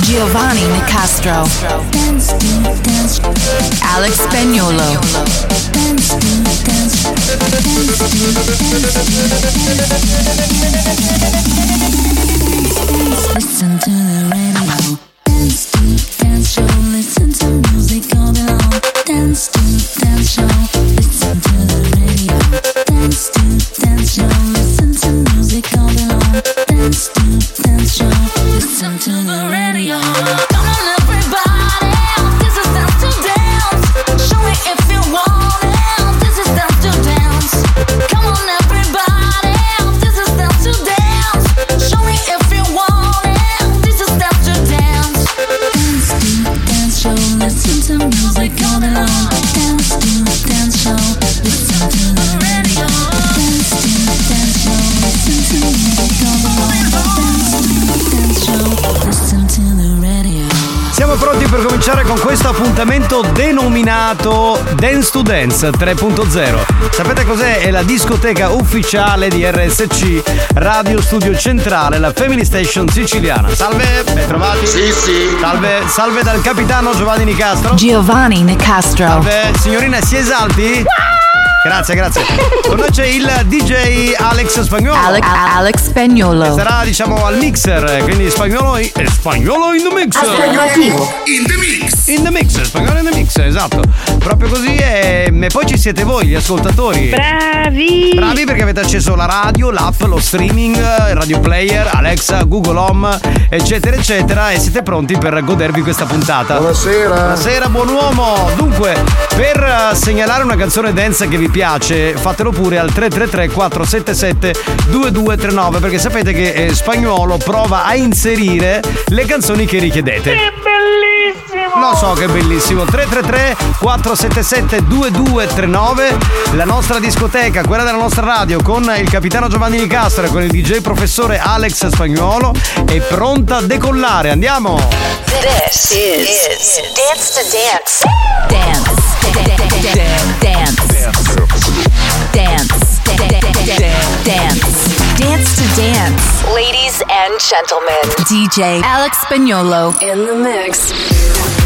Giovanni Nicastro. Alex Spagnolo. Listen to the radio cominciare con questo appuntamento denominato Dance to Dance 3.0. Sapete cos'è? È la discoteca ufficiale di RSC, Radio Studio Centrale, la Family Station siciliana. Salve, ben trovati. Sì, sì. Salve, salve dal capitano Giovanni Nicastro. Giovanni Nicastro. Salve, signorina, si esalti? Grazie, grazie. Con noi c'è il DJ Alex Spagnolo. Alex, Alex Che Spagnolo. sarà diciamo al mixer, quindi spagnolo in, eh, spagnolo in the mix. Aspegnativo. In the mix. In the mix, spagnolo in the mix, esatto. Proprio così e, e poi ci siete voi, gli ascoltatori. Bravi! Bravi perché avete acceso la radio, l'app, lo streaming, il radio player, Alexa, Google Home, eccetera, eccetera, e siete pronti per godervi questa puntata. Buonasera. Buonasera, buon uomo. Dunque, per eh, segnalare una canzone dance che vi piace, fatelo pure al 333 477 2239 perché sapete che eh, Spagnuolo prova a inserire le canzoni che richiedete. Lo so che è bellissimo. 333 477 2239 La nostra discoteca, quella della nostra radio con il capitano Giovanni Nicastro e con il DJ professore Alex Spagnuolo è pronta a decollare. Andiamo! This is, Dance to Dance. Dance. Dance. Dance. Dance. Dance to Dance. Ladies and gentlemen, DJ Alex Spagnolo in the mix.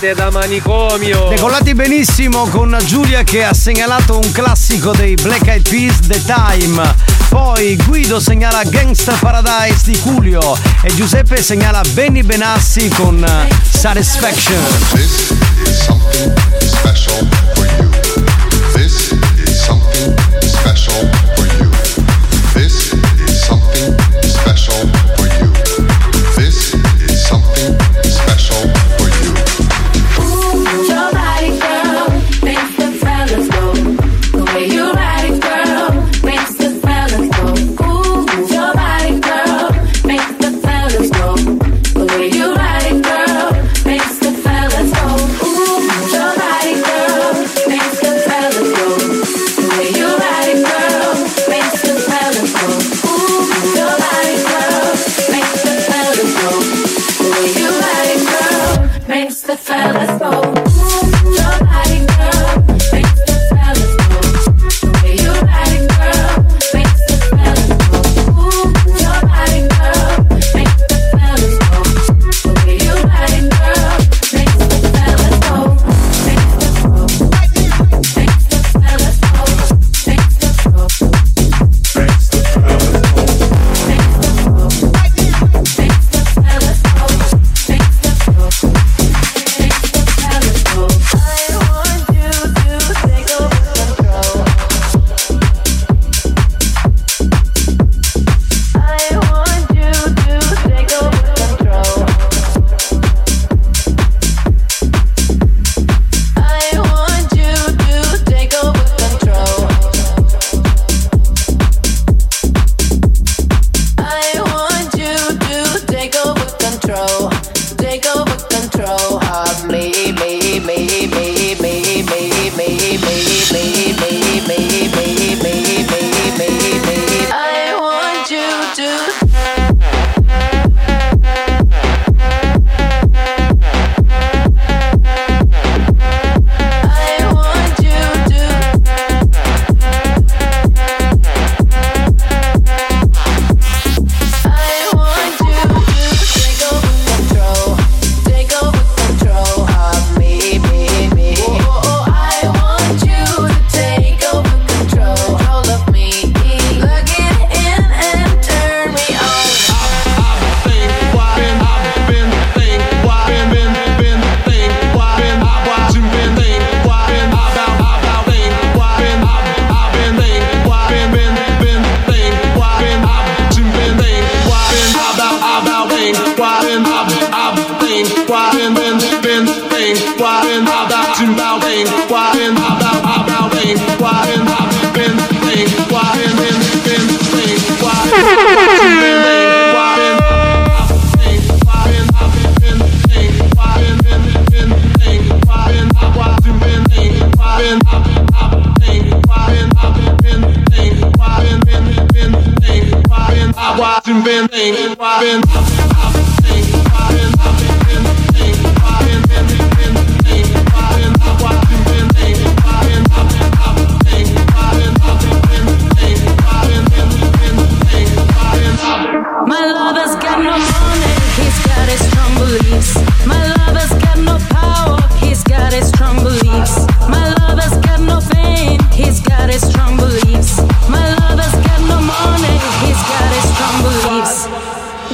Siete da manicomio! Decollati benissimo con Giulia che ha segnalato un classico dei Black Eyed Peas, The Time. Poi Guido segnala Gangsta Paradise di Julio e Giuseppe segnala Benny Benassi con eh, Satisfaction. This is something special for you. This is something special for you. This is something special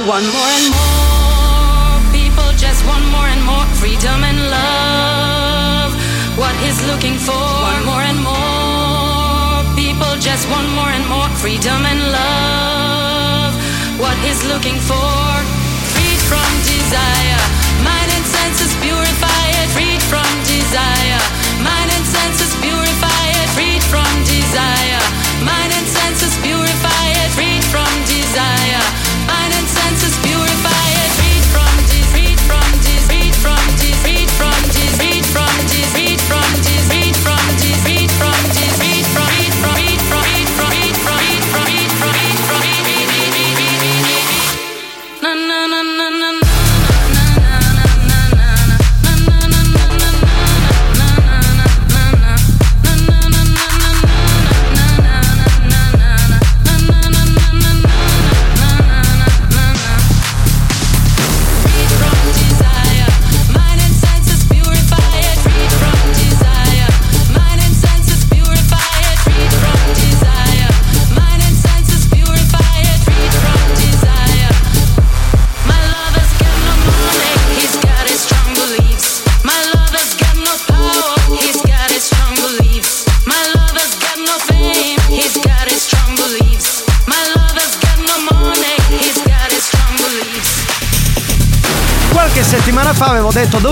One more and more. People just want more and more freedom and love. What is looking for? One more and more. People just want more and more freedom and love. What is looking for? Freed from desire. Mind and senses purify it. Freed from desire.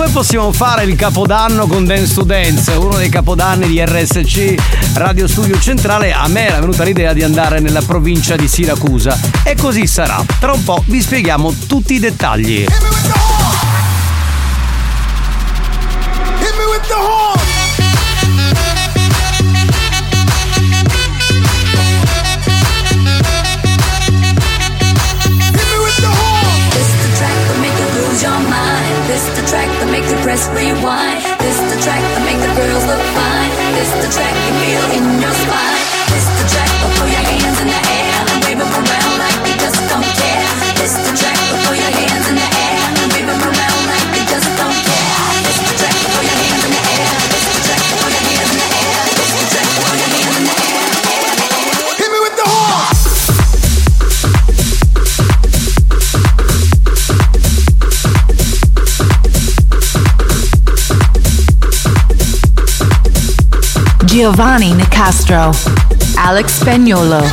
come possiamo fare il capodanno con Dance to Dance? Uno dei capodanni di RSC Radio Studio Centrale, a me era venuta l'idea di andare nella provincia di Siracusa. E così sarà. Tra un po' vi spieghiamo tutti i dettagli. Giovanni Nicastro, Alex Spagnolo.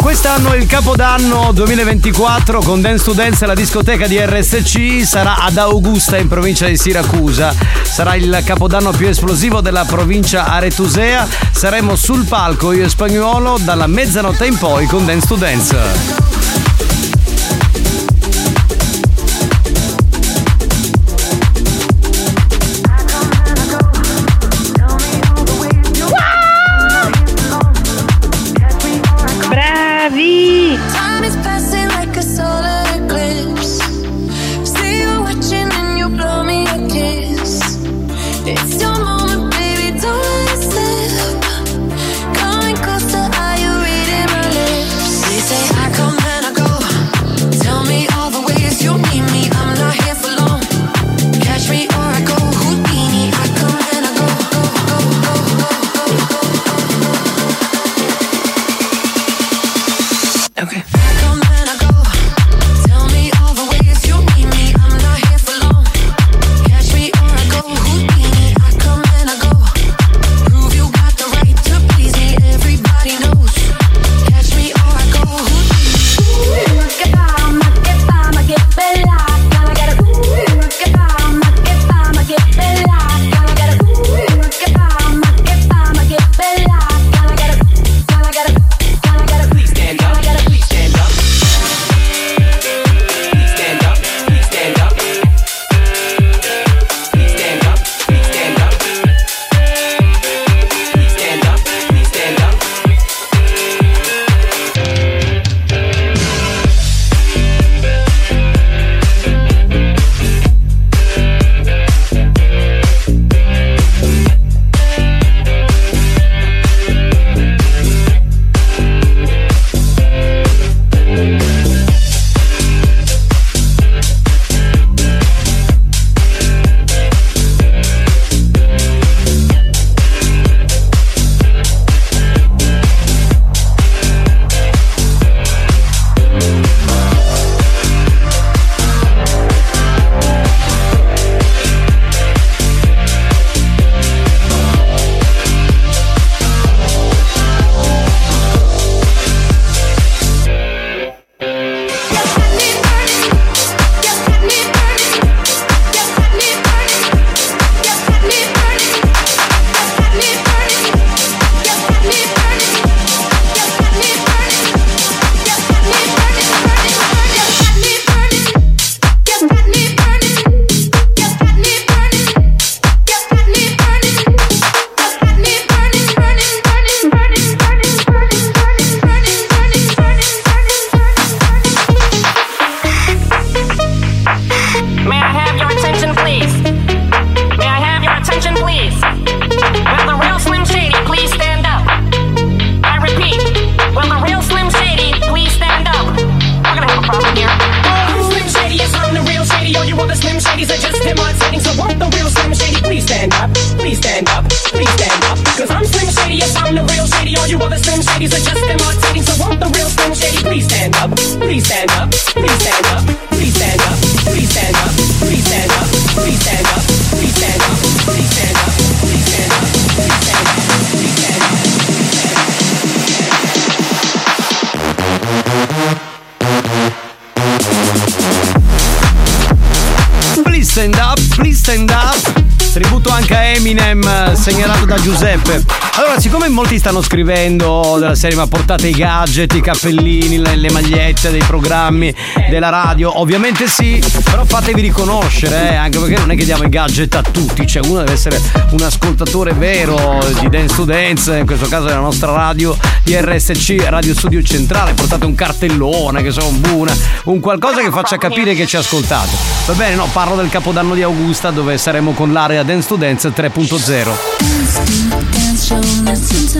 Quest'anno il capodanno 2024 con Dance to Dance alla discoteca di RSC sarà ad Augusta in provincia di Siracusa. Sarà il capodanno più esplosivo della provincia aretusea. Saremo sul palco io e spagnolo dalla mezzanotte in poi con Dance to Dance. Stanno scrivendo della serie ma portate i gadget, i cappellini, le, le magliette dei programmi della radio, ovviamente sì, però fatevi riconoscere, eh, anche perché non è che diamo i gadget a tutti, cioè uno deve essere un ascoltatore vero di Dance to Dance, in questo caso della nostra radio IRSC, Radio Studio Centrale, portate un cartellone, che so, un buna, un qualcosa che faccia capire che ci ascoltate. Va bene, no, parlo del capodanno di Augusta dove saremo con l'area Dance to Dance 3.0.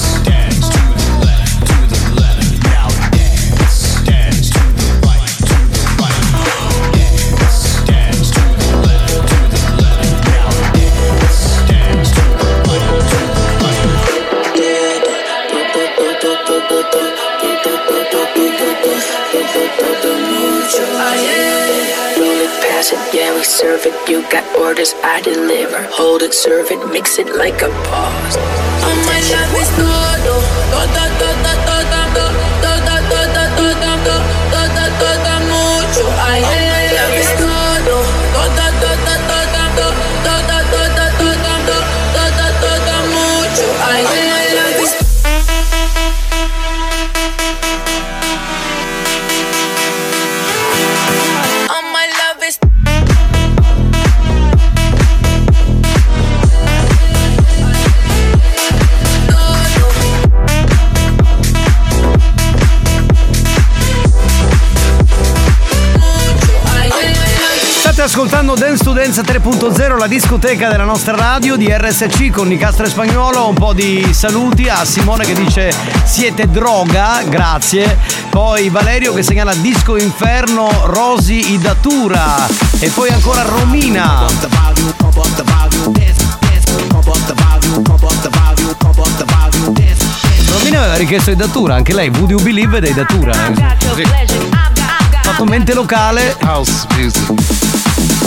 Pass it, yeah, we serve it. You got orders, I deliver. Hold it, serve it, mix it like a pause. Oh my love is ascoltando Dance to Dance 3.0, la discoteca della nostra radio di RSC con Nicastro Spagnuolo. Un po' di saluti a Simone che dice siete droga, grazie. Poi Valerio che segnala Disco Inferno, Rosi Idatura. E poi ancora Romina. Romina aveva richiesto Idatura, anche lei, Would You Believe ed Idatura. eh. Fatto mente locale. House music.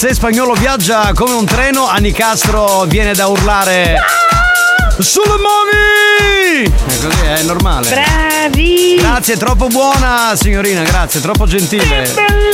se spagnolo viaggia come un treno, a Nicastro viene da urlare. Sulle mani! È così, è normale. Bravi! Grazie, troppo buona signorina, grazie, troppo gentile. Bellissimo!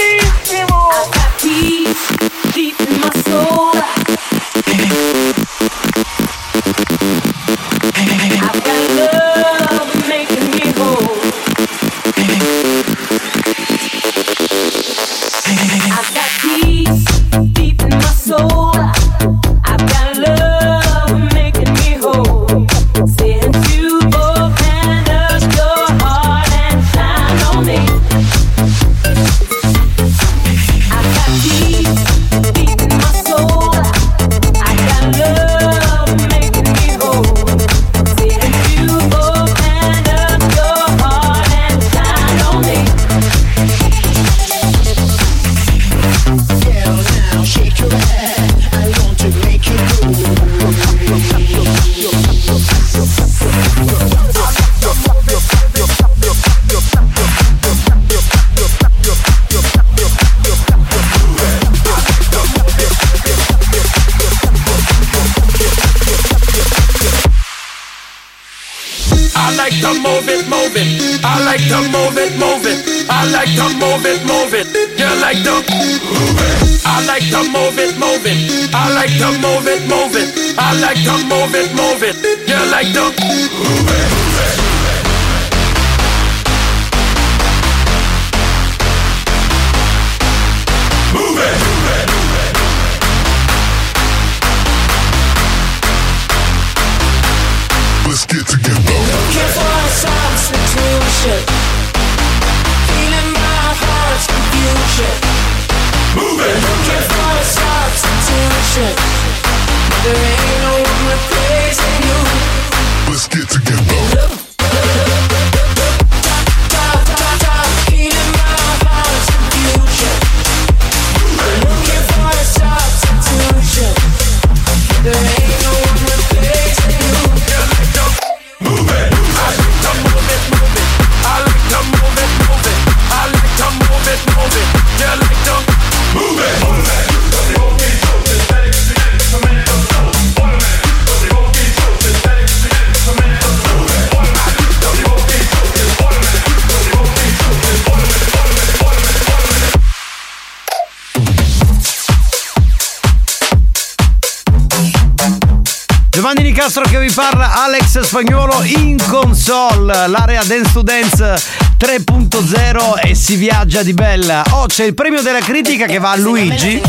Nicastro che vi parla, Alex Spagnuolo in console, l'area Dance to Dance 3.0 e si viaggia di bella. Oh, c'è il premio della critica che va a Luigi.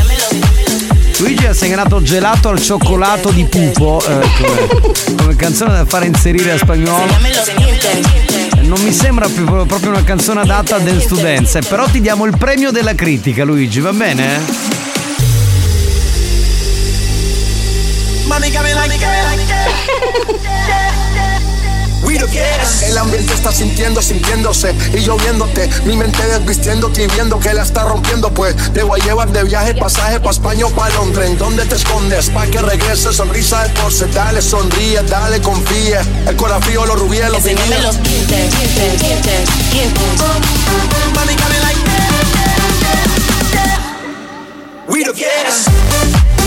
Luigi ha segnato gelato al cioccolato di pupo eh, come, come canzone da fare inserire a spagnolo. Non mi sembra più- proprio una canzone adatta a Dance to Dance, però ti diamo il premio della critica, Luigi, va bene? Mami, come like We the best. El ambiente está sintiendo, sintiéndose y yo viéndote. Mi mente desvistiéndote y viendo que la está rompiendo. Pues te voy a llevar de viaje, pasaje pa' España o pa' Londres. ¿En dónde te escondes? Pa' que regrese, sonrisa de pose. Dale, sonríe, dale, confía. El corazón frío, los rubíes, los Enséñame vinil. los dientes, dientes, dientes, dientes. Mami, come like We the best.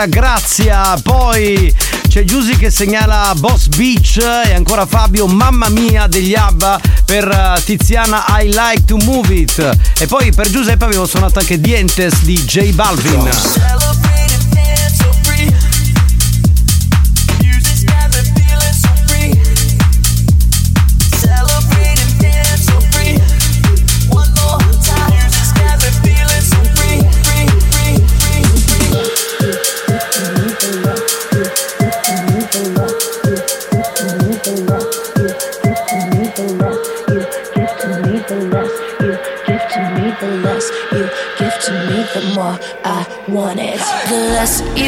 Per Grazia. Poi c'è Giusy che segnala Boss Beach e ancora Fabio Mamma Mia degli Abba per eh, Tiziana I Like to Move It. E poi per Giuseppe avevo suonato anche Dientes di J Balvin.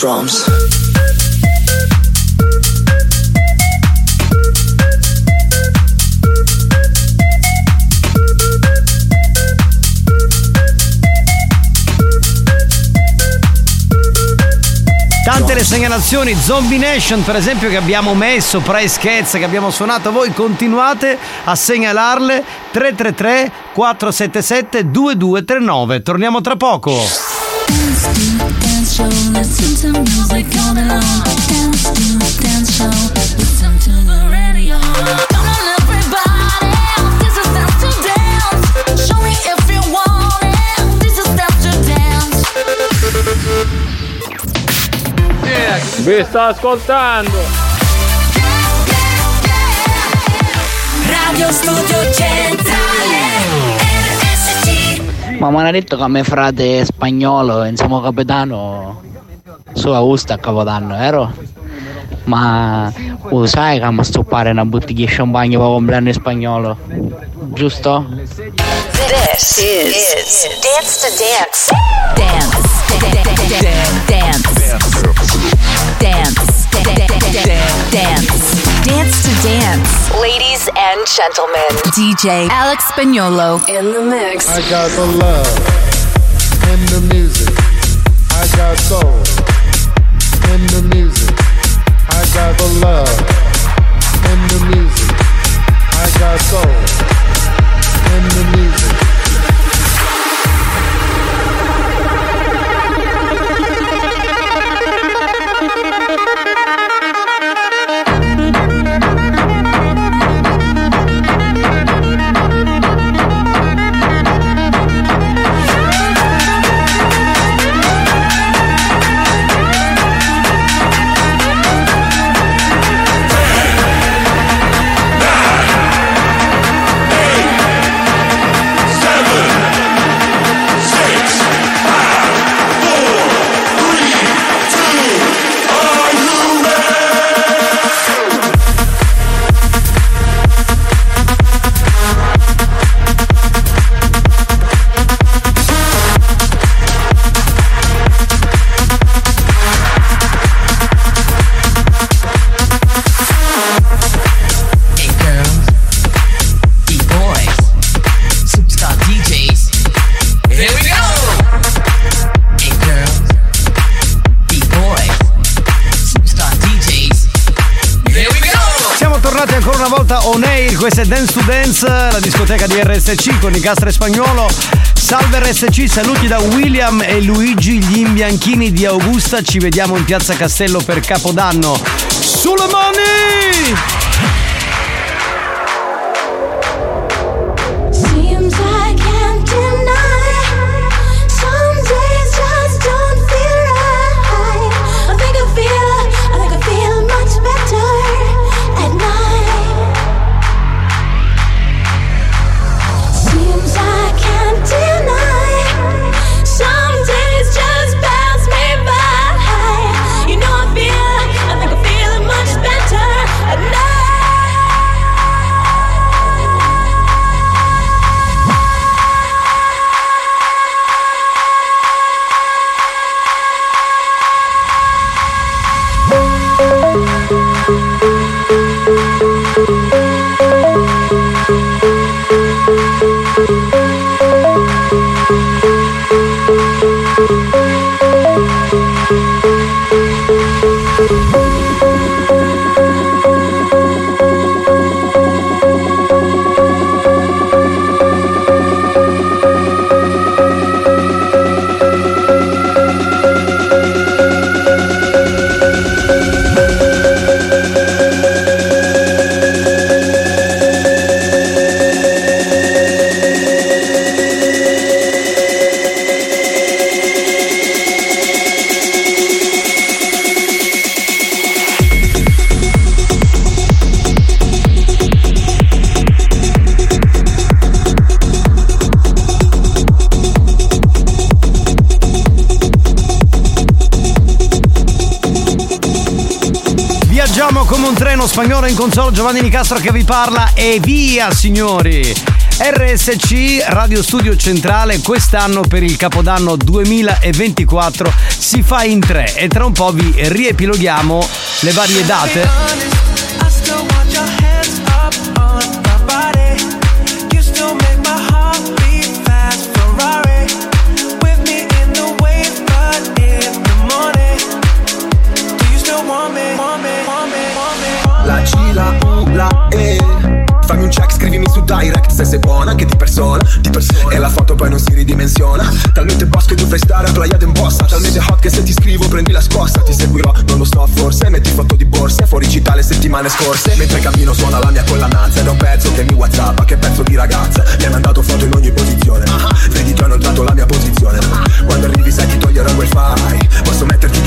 Drums. Tante le segnalazioni, Zombie Nation per esempio che abbiamo messo, Price Cats che abbiamo suonato, voi continuate a segnalarle 333 477 2239. Torniamo tra poco. Show, listen to music all day long. Dance to dance show, listen to the radio. Come on, everybody, this is dance to dance. Show me if you want it. This is dance to dance. Vi sto ascoltando. Radio Studio Centrale. Ma mi hanno detto che mio frate è spagnolo, insomma capitano, sua usta a capodanno, vero? Ma lo sai che mi stoppare una bottiglia di champagne per compleanno in spagnolo? Giusto? This is Dance to Dance. Dance. Dance. Dance. Dance. Dance to Dance. Ladies and gentlemen, DJ Alex Spagnolo in the mix. I got the love in the music. I got soul in the music. I got the love in the music. I got soul in the music. Questa è Dance to Dance, la discoteca di RSC con Nicastre Spagnuolo. Salve RSC, saluti da William e Luigi, gli imbianchini di Augusta. Ci vediamo in piazza Castello per Capodanno. Sulle mani! Giovanni Nicastro che vi parla e via signori! RSC Radio Studio Centrale quest'anno per il Capodanno 2024 si fa in tre e tra un po' vi riepiloghiamo le varie date. Talmente boss che tu fai stare a Playa d'Embossa Talmente hot che se ti scrivo prendi la scossa. Ti seguirò, non lo so forse Metti foto di borse, fuori città le settimane scorse. Mentre cammino suona la mia collananza Ed è un pezzo che mi whatsappa, che pezzo di ragazza. Mi hai mandato foto in ogni posizione. Vedi ti ho notato la mia posizione. Quando arrivi sai ti toglierò il wifi Posso metterti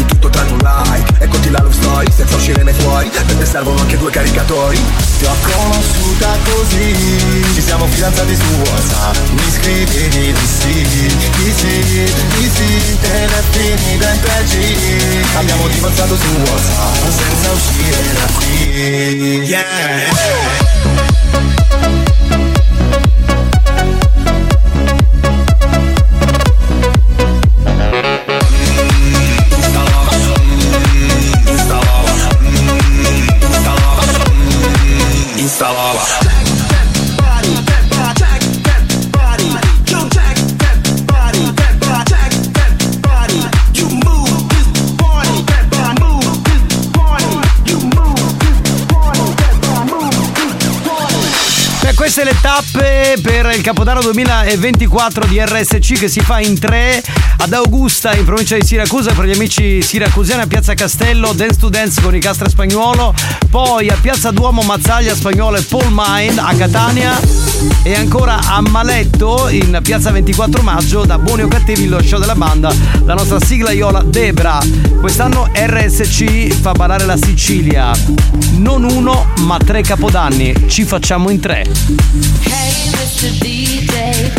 Story, senza uscire mai fuori Per te servono anche due caricatori. Ti ho conosciuta così Ci siamo fidanzati su WhatsApp Mi scrivi di sì, di sì, di sì Telefoni da MP3 Abbiamo divorziato su WhatsApp Senza uscire da qui. Yeah tappe per il Capodanno 2024 di RSC che si fa in tre ad Augusta in provincia di Siracusa per gli amici siracusiani a Piazza Castello Dance to Dance con i Castra Spagnuolo poi a Piazza Duomo Mazzaglia Spagnuolo e Paul Mind a Catania e ancora a Maletto in Piazza 24 Maggio da Buoni o Cattivi lo show della banda la nostra sigla Iola Debra. Quest'anno RSC fa ballare la Sicilia. Non uno ma tre capodanni. Ci facciamo in tre. Hey, Mr. DJ,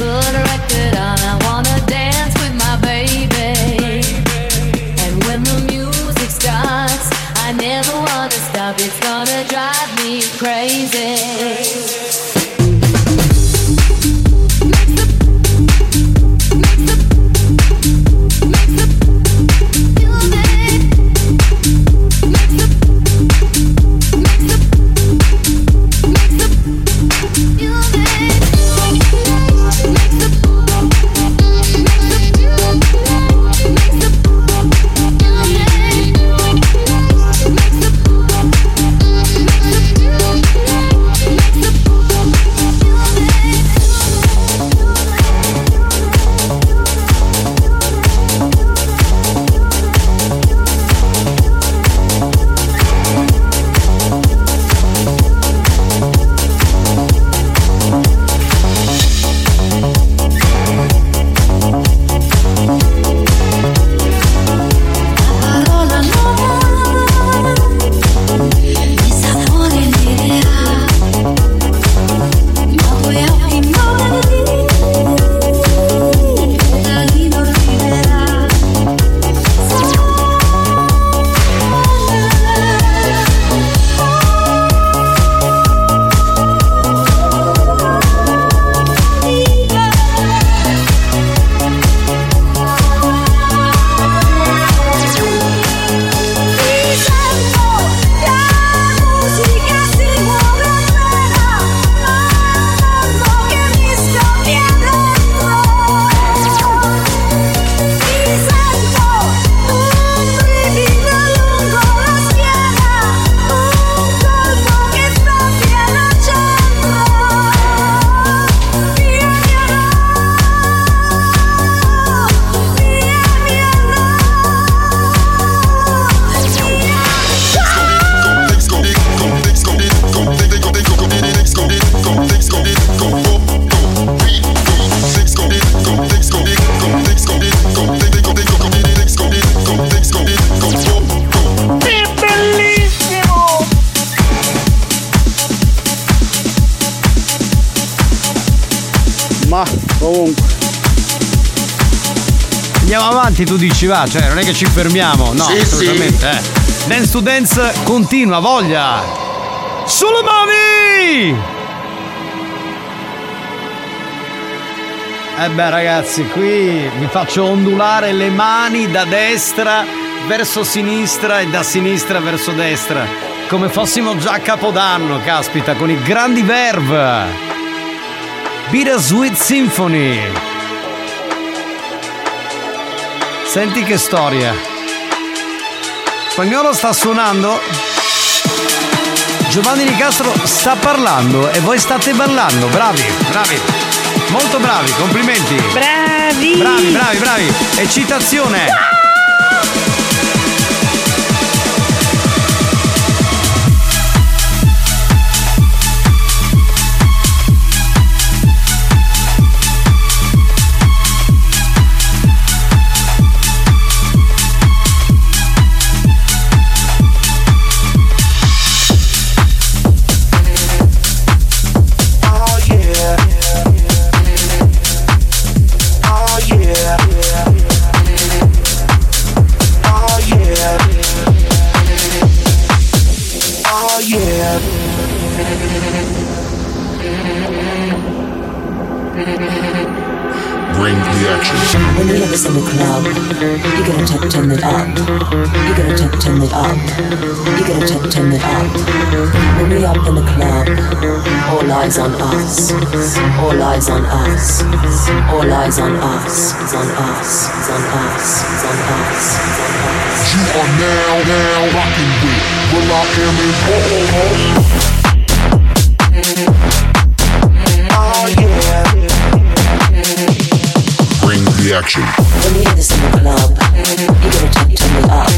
va, cioè non è che ci fermiamo, no, Sì, assolutamente, eh. Dance to Dance continua, voglia! Sulle mani! Eh beh ragazzi, qui vi faccio ondulare le mani da destra verso sinistra e da sinistra verso destra, come fossimo già a Capodanno, caspita, con i grandi verve. Bittersweet Symphony. Senti che storia. Spagnolo sta suonando. Giovanni Nicastro sta parlando e voi state ballando. Bravi, bravi. Molto bravi, complimenti. Bravi. Bravi, bravi, bravi. Eccitazione. The club, all eyes on us. All eyes on us. All eyes on us. On us. On us. On us. On us. You are now, now rocking with Will I Am in Oh yeah. Bring the action. When you have this in the club, you gotta t- turn it up.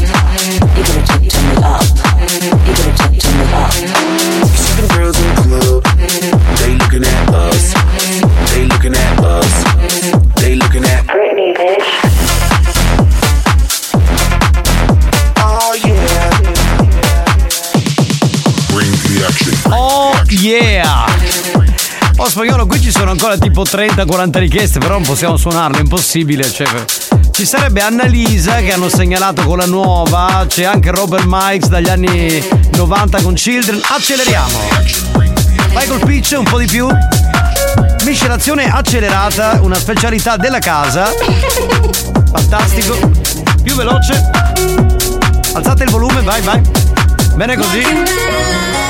You gotta t- turn it up. Ancora tipo 30-40 richieste, però non possiamo suonarle, è impossibile. Cioè, ci sarebbe Annalisa che hanno segnalato con la nuova, c'è anche Robert Mikes dagli anni 90 con Children. Acceleriamo! Vai col pitch un po' di più. Miscelazione accelerata, una specialità della casa. Fantastico. Più veloce. Alzate il volume, vai, vai. Bene così.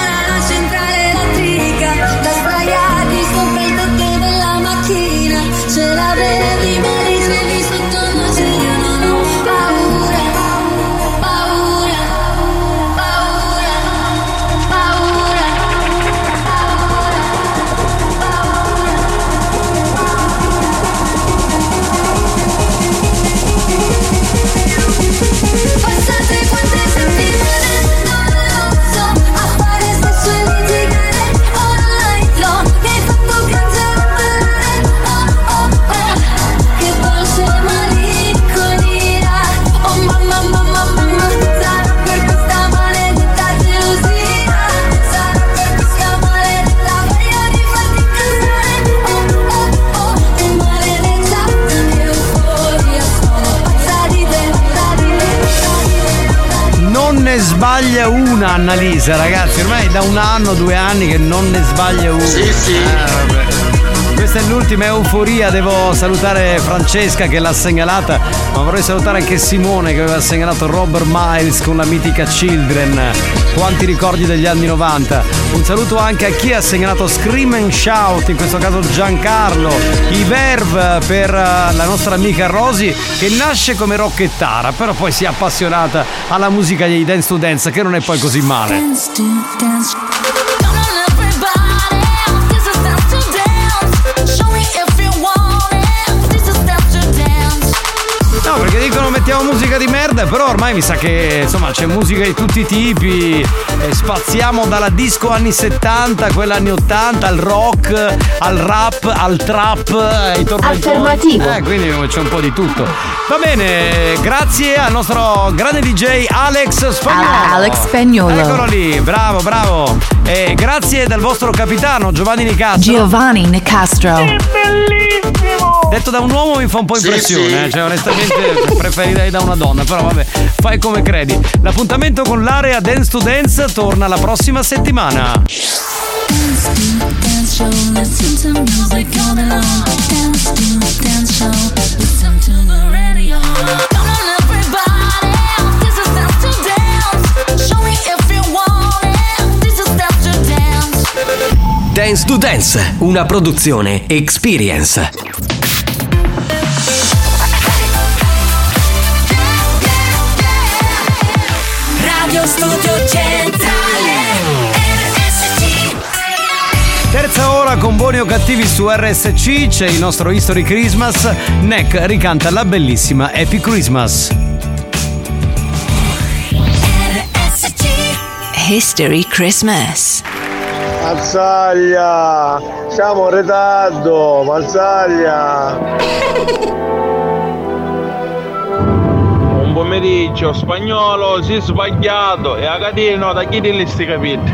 Sbaglia una Annalisa, ragazzi. Ormai è da un anno, due anni che non ne sbaglia una. Sì, sì. Vabbè. Questa è l'ultima euforia, devo salutare Francesca che l'ha segnalata, ma vorrei salutare anche Simone che aveva segnalato Robert Miles con la mitica Children. Quanti ricordi degli anni 90. Un saluto anche a chi ha segnalato Scream and Shout, in questo caso Giancarlo, i Verve per eh, la nostra amica Rosy che nasce come rocchettara, però poi si è appassionata alla musica dei Dance to Dance che non è poi così male. Dance to dance. Merda, però ormai mi sa che insomma c'è musica di tutti i tipi. eh, spaziamo dalla disco anni 70, quella anni 80, al rock, al rap, al trap, ai tormentoni. Affermativo. Eh, quindi c'è un po' di tutto. Va bene, grazie al nostro grande DJ Alex Spagnolo. Alex Spagnolo. Eccolo lì, bravo, bravo. E grazie dal vostro capitano Giovanni Nicastro. Giovanni Nicastro. Bellissimo! Detto da un uomo mi fa un po' Sì, impressione, sì. eh, cioè onestamente preferirei da una donna, però vabbè, fai come credi. L'appuntamento con l'area Dance to Dance torna la prossima settimana. Dance show, listen to music all day long. Dance to dance show, dance. To Dance, una produzione Experience. Radio Studio Centrale. RSC. Terza ora con buoni o cattivi su RSC c'è il nostro History Christmas. Neck ricanta la bellissima Happy Christmas. History Christmas. Mazzaglia, siamo in ritardo, Mazzaglia. Un pomeriggio spagnolo si è sbagliato e a catino da chi li sti capiti.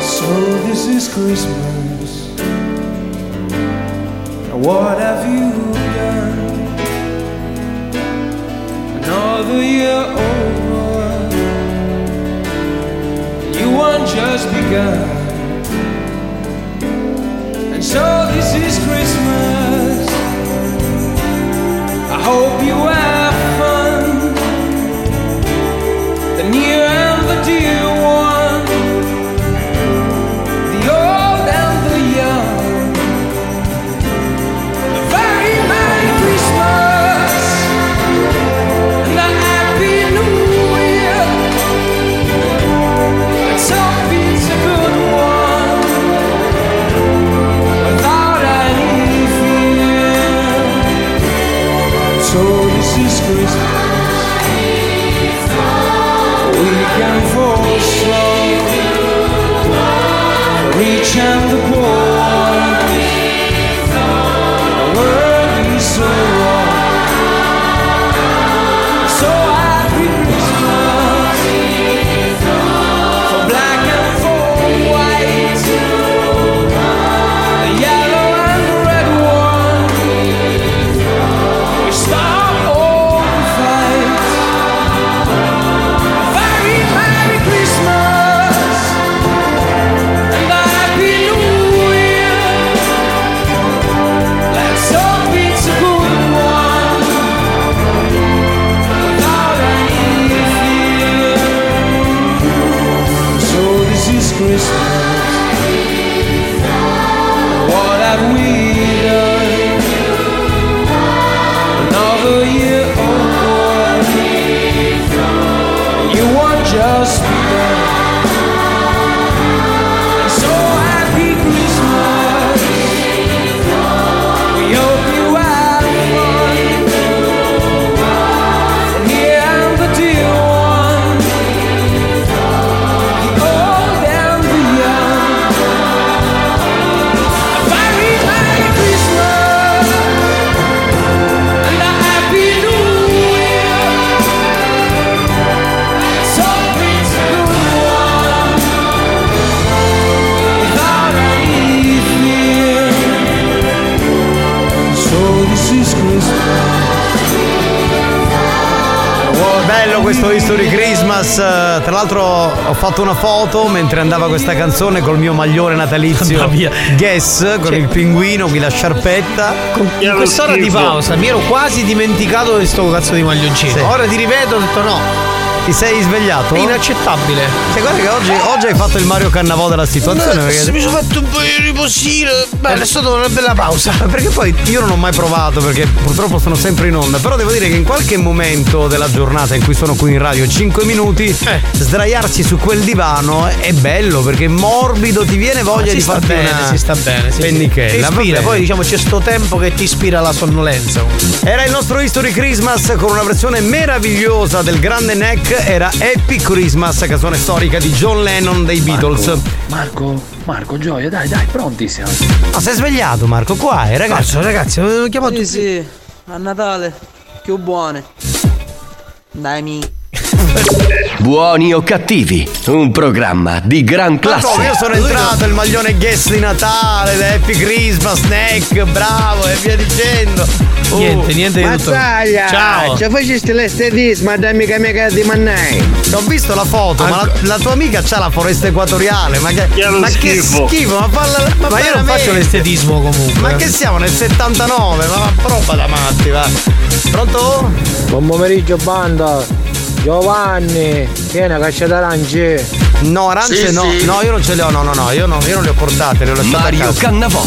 So this is Christmas. What have you done? Another year over. Want just begun. And so this is Christmas. I hope you have fun. The near questo History Christmas. eh, Tra l'altro ho fatto una foto mentre andava questa canzone col mio maglione natalizio. Guess con il pinguino, qui la sciarpetta. In quest'ora di pausa mi ero quasi dimenticato di sto cazzo di maglioncino. Ora ti ripeto, ho detto no. Ti sei svegliato? È inaccettabile. Cioè, guarda che oggi, oggi hai fatto il Mario Cannavò della situazione. perché- Mi sono fatto un po' di riposino. Beh, è stata una bella pausa. Perché poi io non ho mai provato perché purtroppo sono sempre in onda. Però devo dire che in qualche momento della giornata in cui sono qui in radio 5 minuti, Eh. sdraiarsi su quel divano è bello perché è morbido, ti viene voglia si di farti bene, una si sta bene. sì, sì. pennichella. Ti ispira, poi diciamo c'è sto tempo che ti ispira la sonnolenza. Era il nostro History Christmas con una versione meravigliosa del grande Neck, era Happy Christmas, canzone storica di John Lennon dei Beatles. Marco, Marco, Gioia, dai, dai, pronti siamo. Ma sei svegliato Marco? Qua è ragazzi. Cazzo, ragazzi, avevo chiamato Sì, sì, a Natale, più buone. Dai, mi. Buoni o cattivi, un programma di gran Ma classe. come? Io sono entrato, il maglione guest di Natale, le Happy Christmas, snack, bravo e via dicendo. Uh, Niente, niente di tutto. Mazzaglia! Ciao. Ci facesti l'estetismo da amica amica di Mannai. Ho visto la foto, ma la, la tua amica c'ha la foresta equatoriale. Ma che, Che ma che schifo. schifo, ma falla. Ma, Ma io non faccio l'estetismo comunque. Ma che siamo nel 79? Ma, ma roba da matti, va. Pronto? Buon pomeriggio banda. Giovanni, vieni a caccia d'arance. No, arance no, no, io non ce le ho, no, no, no, io, no, io non le ho portate, le ho lasciate Mario a casa. Cannavò.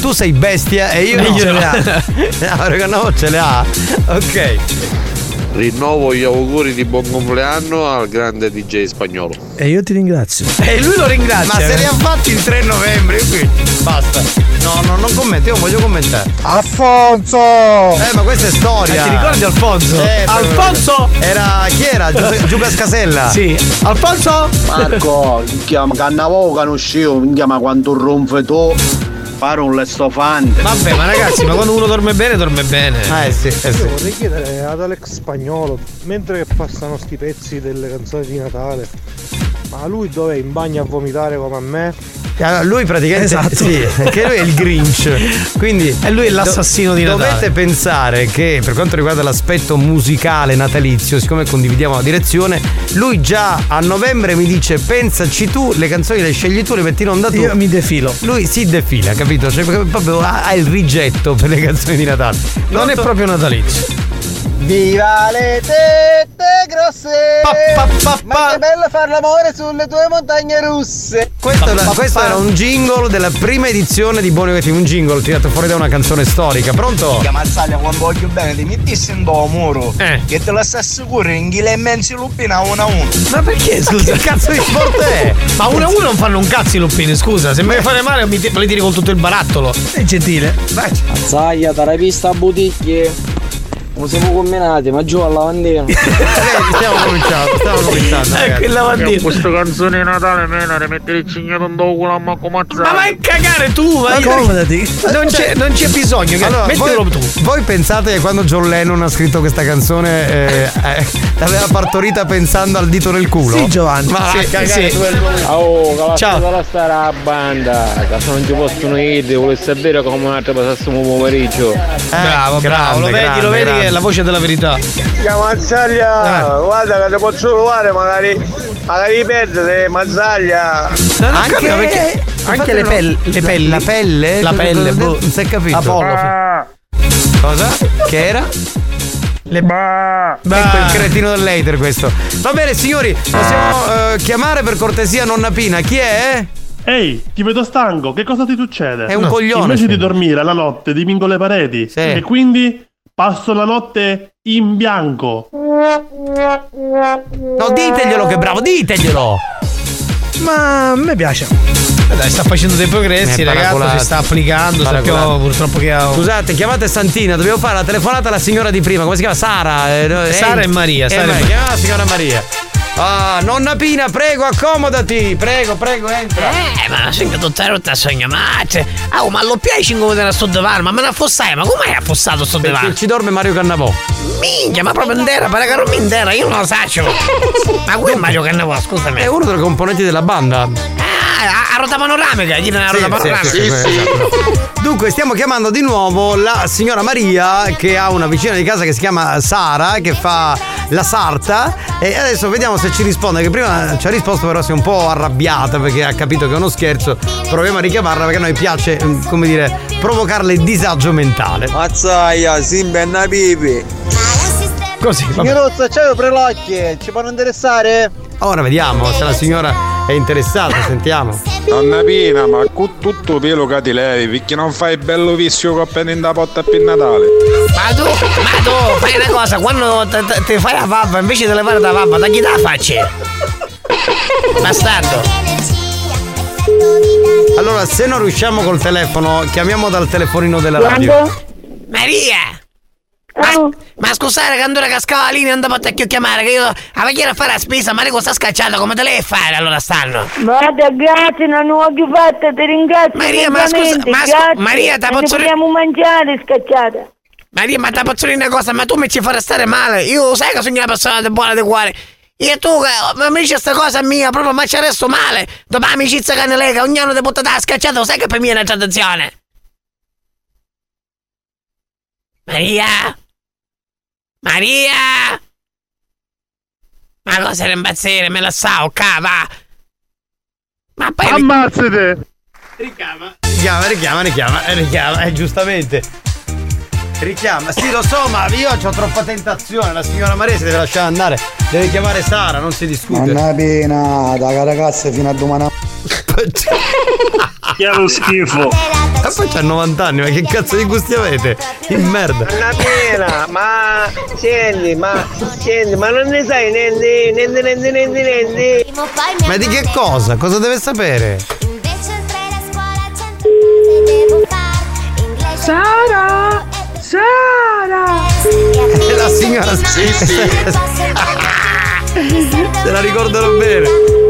Tu sei bestia e io E non ce no. le ha. No, Mario Cannavò ce le ha. Ok. Rinnovo gli auguri di buon compleanno al grande DJ spagnolo. E io ti ringrazio. E lui lo ringrazia. Ma se li ha fatti il 3 novembre, qui. Basta. No, no, non commento, io voglio commentare. Alfonso! Eh, ma questa è storia. Eh, ti ricordi Alfonso? Eh, Alfonso! Era chi era? Giu- Giuca Scasella. Sì. Alfonso? Marco, mi chiama Cannavo conoscevo, mi chiama quando rompe tu. Fare un lestofante. Vabbè, ma ragazzi, ma quando uno dorme bene, dorme bene. Eh sì, eh Io vorrei chiedere ad Alex Spagnolo, mentre passano sti pezzi delle canzoni di Natale, ma lui dov'è? In bagno a vomitare come a me? Allora, lui praticamente Esatto. sì, che lui è il Grinch. Quindi E lui è l'assassino di Natale. Dovete pensare che per quanto riguarda l'aspetto musicale natalizio, siccome condividiamo la direzione, lui già a novembre mi dice "Pensaci tu, le canzoni le scegli tu, le metti in onda tu". Io mi defilo. Lui si defila, capito? Cioè proprio ha, ha il rigetto per le canzoni di Natale. Non è proprio natalizio. Viva le tette grosse! Pa, pa, pa, Ma che bello far l'amore sulle tue montagne russe! Questo, era, questo era un jingle della prima edizione di Buoni o Cattivi, un jingle tirato fuori da una canzone storica. Pronto? Mazzaglia quando voglio bene ti mettissi in do muro Eh. che te la sta sicuro in ghile immensi lupina a uno a uno Ma perché, scusa? Che cazzo di sport è? Ma uno a uno non fanno un cazzo i luppini, scusa. Se mi vuoi fare male, mi ti- me li tiri con tutto il barattolo. È gentile. Vai. Mazzaglia, dalla pista a buticchie. Non siamo combinati, ma giù al lavandino. stiamo cominciando, stiamo cominciando. Ecco il lavandino. Questa canzone di Natale mena rimettere il cignato in dopo culo a Marco Mazzaglia. Ma vai a cagare tu, vai. Accomodati. Non c'è, non c'è bisogno, Allora, mettilo voi, tu. voi pensate che quando John Lennon ha scritto questa canzone eh, eh, l'aveva partorita pensando al dito nel culo? Sì, Giovanni. Ma Sì, cagare sì. tu. Oh, Ciao. stare a banda. Se non ci possono ir, volessi sapere come un'altra passassimo pomeriggio. bravo, bravo. grande, Lo vedi, grande, lo vedi grande. che è la voce della verità. Mazzaglia guarda che ti posso trovare magari magari perdere Mazzaglia Non ho Anche- perché. Anche le, no. pelli, le pelli. La pelle? La pelle, boh. Non si è capito. Apollo. Cosa? Che era? Le Ecco il cretino dell'hater questo. Va bene signori, possiamo eh, chiamare per cortesia nonna Pina. Chi è? Ehi, ti vedo stanco, che cosa ti succede? È un coglione, Invece sì. di dormire la notte dipingo le pareti. Sì. E quindi passo la notte in bianco. No, diteglielo che bravo, diteglielo. Ma a me piace. Eh Dai, sta facendo dei progressi, Eh, ragazzo. paracolato. Si sta applicando. Sappiamo purtroppo che ha. Scusate, chiamate Santina, dobbiamo fare la telefonata alla signora di prima. Come si chiama? Sara. eh, no, Sara eh, e Maria, eh, Sara e Maria. Maria. Chiama la signora Maria. Ah, nonna Pina, prego, accomodati. Prego, prego, entra. Eh, ma sento tutta rotta sogna, ma c'è. Oh, ma lo piaci 5 minuti a sto divano, ma me ne affossai, ma hai affossato sto divano? Perché ci dorme Mario Cannavò. Minchia, ma proprio intera, pare che non mi intera, io non lo saccio. ma qui è Mario Cannavò, scusami. È uno dei componenti della banda. Ah, a rota panoramica, gli una Sì, rota sì, panoramica. sì, sì, esatto. Dunque, stiamo chiamando di nuovo la signora Maria, che ha una vicina di casa che si chiama Sara, che fa la sarta. E adesso vediamo se ci risponde. Che prima ci ha risposto, però si è un po' arrabbiata perché ha capito che è uno scherzo. Proviamo a richiamarla perché a noi piace, mm, come dire, provocarle disagio mentale. Mazzaia, Simba e Napipi Così, vabbè. Signorozza, c'è prelocchie, ci può interessare? Ora vediamo se la signora è interessata, sentiamo. Donna Pina, ma con tutto pelo che ti levi, perché non fai bello vizio che appena in da porta per Natale? Ma tu, ma tu fai una cosa, quando ti fai la pappa, invece di levare la pappa, da chi la facci? Bastardo. Allora, se non riusciamo col telefono, chiamiamo dal telefonino della radio. Maria! Ma, ma scusate che andò cascava la linea andavo a te chiamare che io avevo chiaro a fare la spesa ma lei sta scacciando come te le fare allora stanno Guarda, grazie, non ho più fatto, ti ringrazio. Maria, ma scusa, ma scu-. Maria, Non posso- dobbiamo mangiare scacciata. Maria ma ti posso dire una cosa ma tu mi ci farai stare male io sai che sono una persona di buona di cuore e tu, ma mi dice questa cosa mia, proprio ma ci resto male. Dopo l'amicizia che ne lega, ogni anno ti butta da scacciato, sai che per me è una tradizione. Maria! Maria! Ma cosa era impazzire? Me la sa, ok, va! Ma poi... Ammazzate! Richiama, richiama, richiama, eh, richiama, eh, giustamente. Richiama, sì lo so, ma io ho troppa tentazione, la signora Maria si deve lasciare andare, deve chiamare Sara, non si discute. Non è pena, da ragazza fino a domani. Che è lo schifo. E poi c'ha 90 anni, ma che cazzo di gusti avete? In merda. Una pena, ma senti, ma senti, ma non ne sai niente, niente, niente, niente, niente. Ma di che cosa? Cosa deve sapere? Sara! Sara! È la signora. Sì, sì. Se la ricordano bene.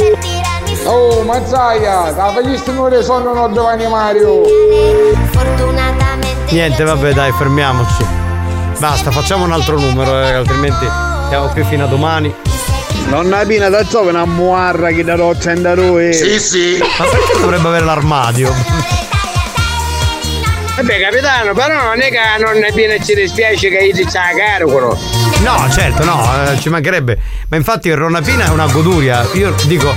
Oh, Mazzaia, la facessimo le sonno no Giovanni Mario. Niente, vabbè, dai, fermiamoci. Basta, facciamo un altro numero, eh, altrimenti siamo qui fino a domani. Nonna Pina da giovane una muarra che da roccia in da lui. Sì, sì. Ma perché dovrebbe avere l'armadio? Vabbè capitano, però non è che a nonna Pina ci dispiace che gli c'ha carico. No, certo, no, eh, ci mancherebbe. Ma infatti il Ronapina è una goduria. Io dico,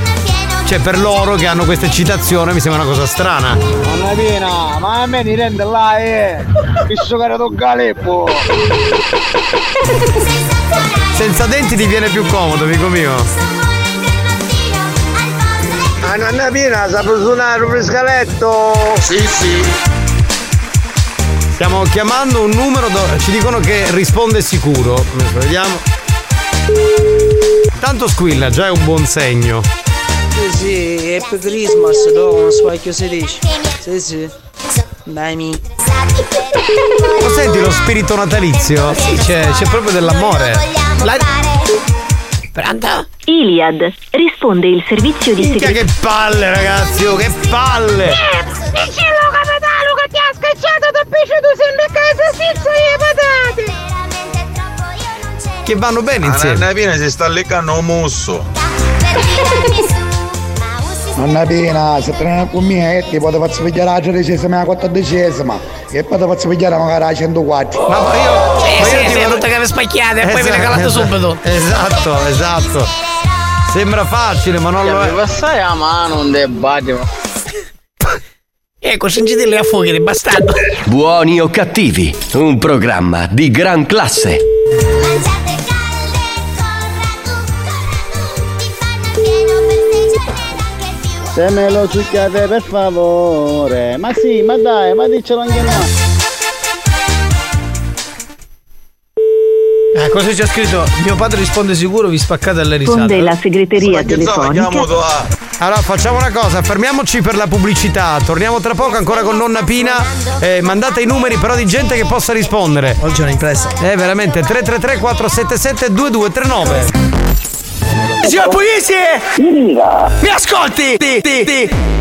cioè per loro che hanno questa eccitazione mi sembra una cosa strana. Nonna Pina, ma a me mi rende là, eh. Visto che era tu galeppo. Senza denti ti viene più comodo, amico mio. A nonna Pina sa suonare un frescaletto. Sì, sì. Stiamo chiamando un numero, do- ci dicono che risponde sicuro. Vediamo. Tanto squilla, già è un buon segno. Sì, sì, Happy Christmas, dopo non so che si dice. Sì, sì. Dai, mi. Lo senti lo spirito natalizio? Sì, c'è, c'è proprio dell'amore. La- Pronto? Iliad risponde il servizio di Minchia, che palle, ragazzi, oh, che palle! Dicelo capitano che ti ha scacciato da pesce tu sembri a casa senza le patate! Che vanno bene insieme. Nonna Pina si sta leccando un musso. Nonna Pina, se torni con me, eh, ti faccio pigliare la tredicesima e la quattordicesima. E poi ti faccio pigliare magari la 104. Ma poi io. Sì, ma sì, io ti sì, vorrei- tutte che spacchiate e poi viene Esatto, calato esatto. subito. Esatto, esatto. Sembra facile, ma non lo è. Mi passai la mano un debattito. Ecco, sentiteli a fuochi di bastardo. Buoni o cattivi, un programma di gran classe. Se me lo succhiate per favore. Ma sì, ma dai, ma diccelo anche noi. Eh, cosa c'è scritto? Mio padre risponde sicuro, vi spaccate alle risate. Risponde la segreteria telefonica. Allora facciamo una cosa, fermiamoci per la pubblicità, torniamo tra poco ancora con nonna Pina, eh, mandate i numeri però di gente che possa rispondere. Oggi è un'impresa. Eh veramente 333 477 2239. Signor Pugliese! Mi ascolti? Ti, ti, ti.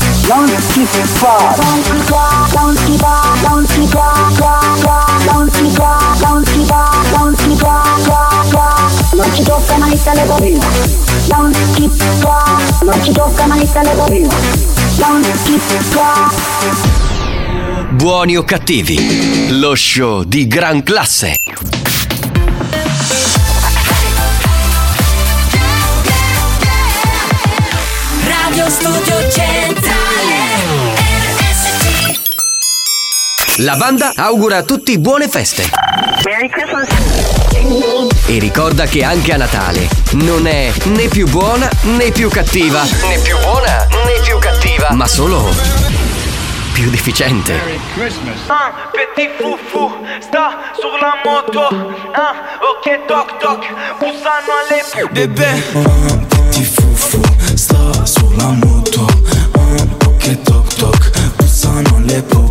Non si fa. Non si fa, non si fa, non si fa, fa, fa, non si fa, non si fa, non si fa, fa, fa. Non ci tocca mai il telefonino. Non si fa, non ci tocca mai il telefonino. Non si fa. Buoni o cattivi, lo show di gran classe. Radio Studio Centrale La banda augura a tutti buone feste. Merry Christmas. E ricorda che anche a Natale non è né più buona né più cattiva. Né più buona né più cattiva. Ma solo più deficiente. Merry Christmas. Un petit foufou sta sulla moto. Un ok toc toc, poussano alle bébé. Un petit foufou sta sulla moto. Un po' che toc toc, poussano alle po'.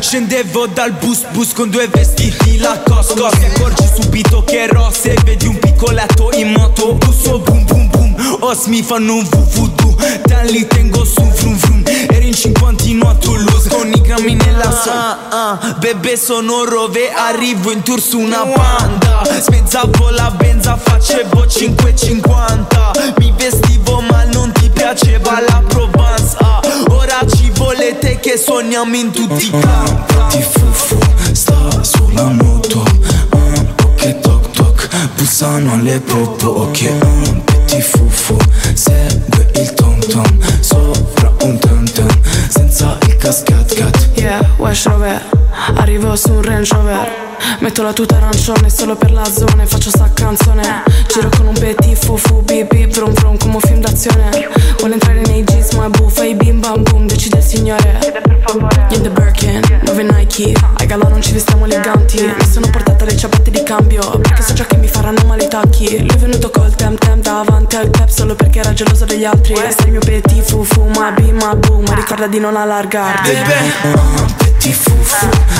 Scendevo dal bus bus con due vestiti la cosco Ti accorgi subito che ero se vedi un piccoletto in moto. Busso boom boom boom Os mi fanno un vuvudu Te li tengo su frum frum Eri in cinquantino a Toulouse Con i grammi nella so. Ah, ah, Bebe sono rove Arrivo in tour su una banda. Spezzavo la benza Facevo 5,50 Mi vestivo ma non ti piaceva la Provence ah, Ora ci volete che suoniamo in tutti i campi Ti fufu sta sulla moto. Un po' che toc toc Bussano alle popo Ok. Un petit fufu Segue il tom tom. Sopra un tam tam Senza il cascat cat. Yeah, Wesh Rover Arrivo su un Range Rover. Metto la tuta arancione solo per la zona e faccio sta canzone. Giro con un petit fufu bip bip brum brum come un film d'azione. Vuole entrare nei jeans ma è buffa male i tacchi Lui è venuto col tem tem davanti al cap Solo perché era geloso degli altri. Sei il mio petit fufu ma bim ma boom Ma ricorda di non allargarti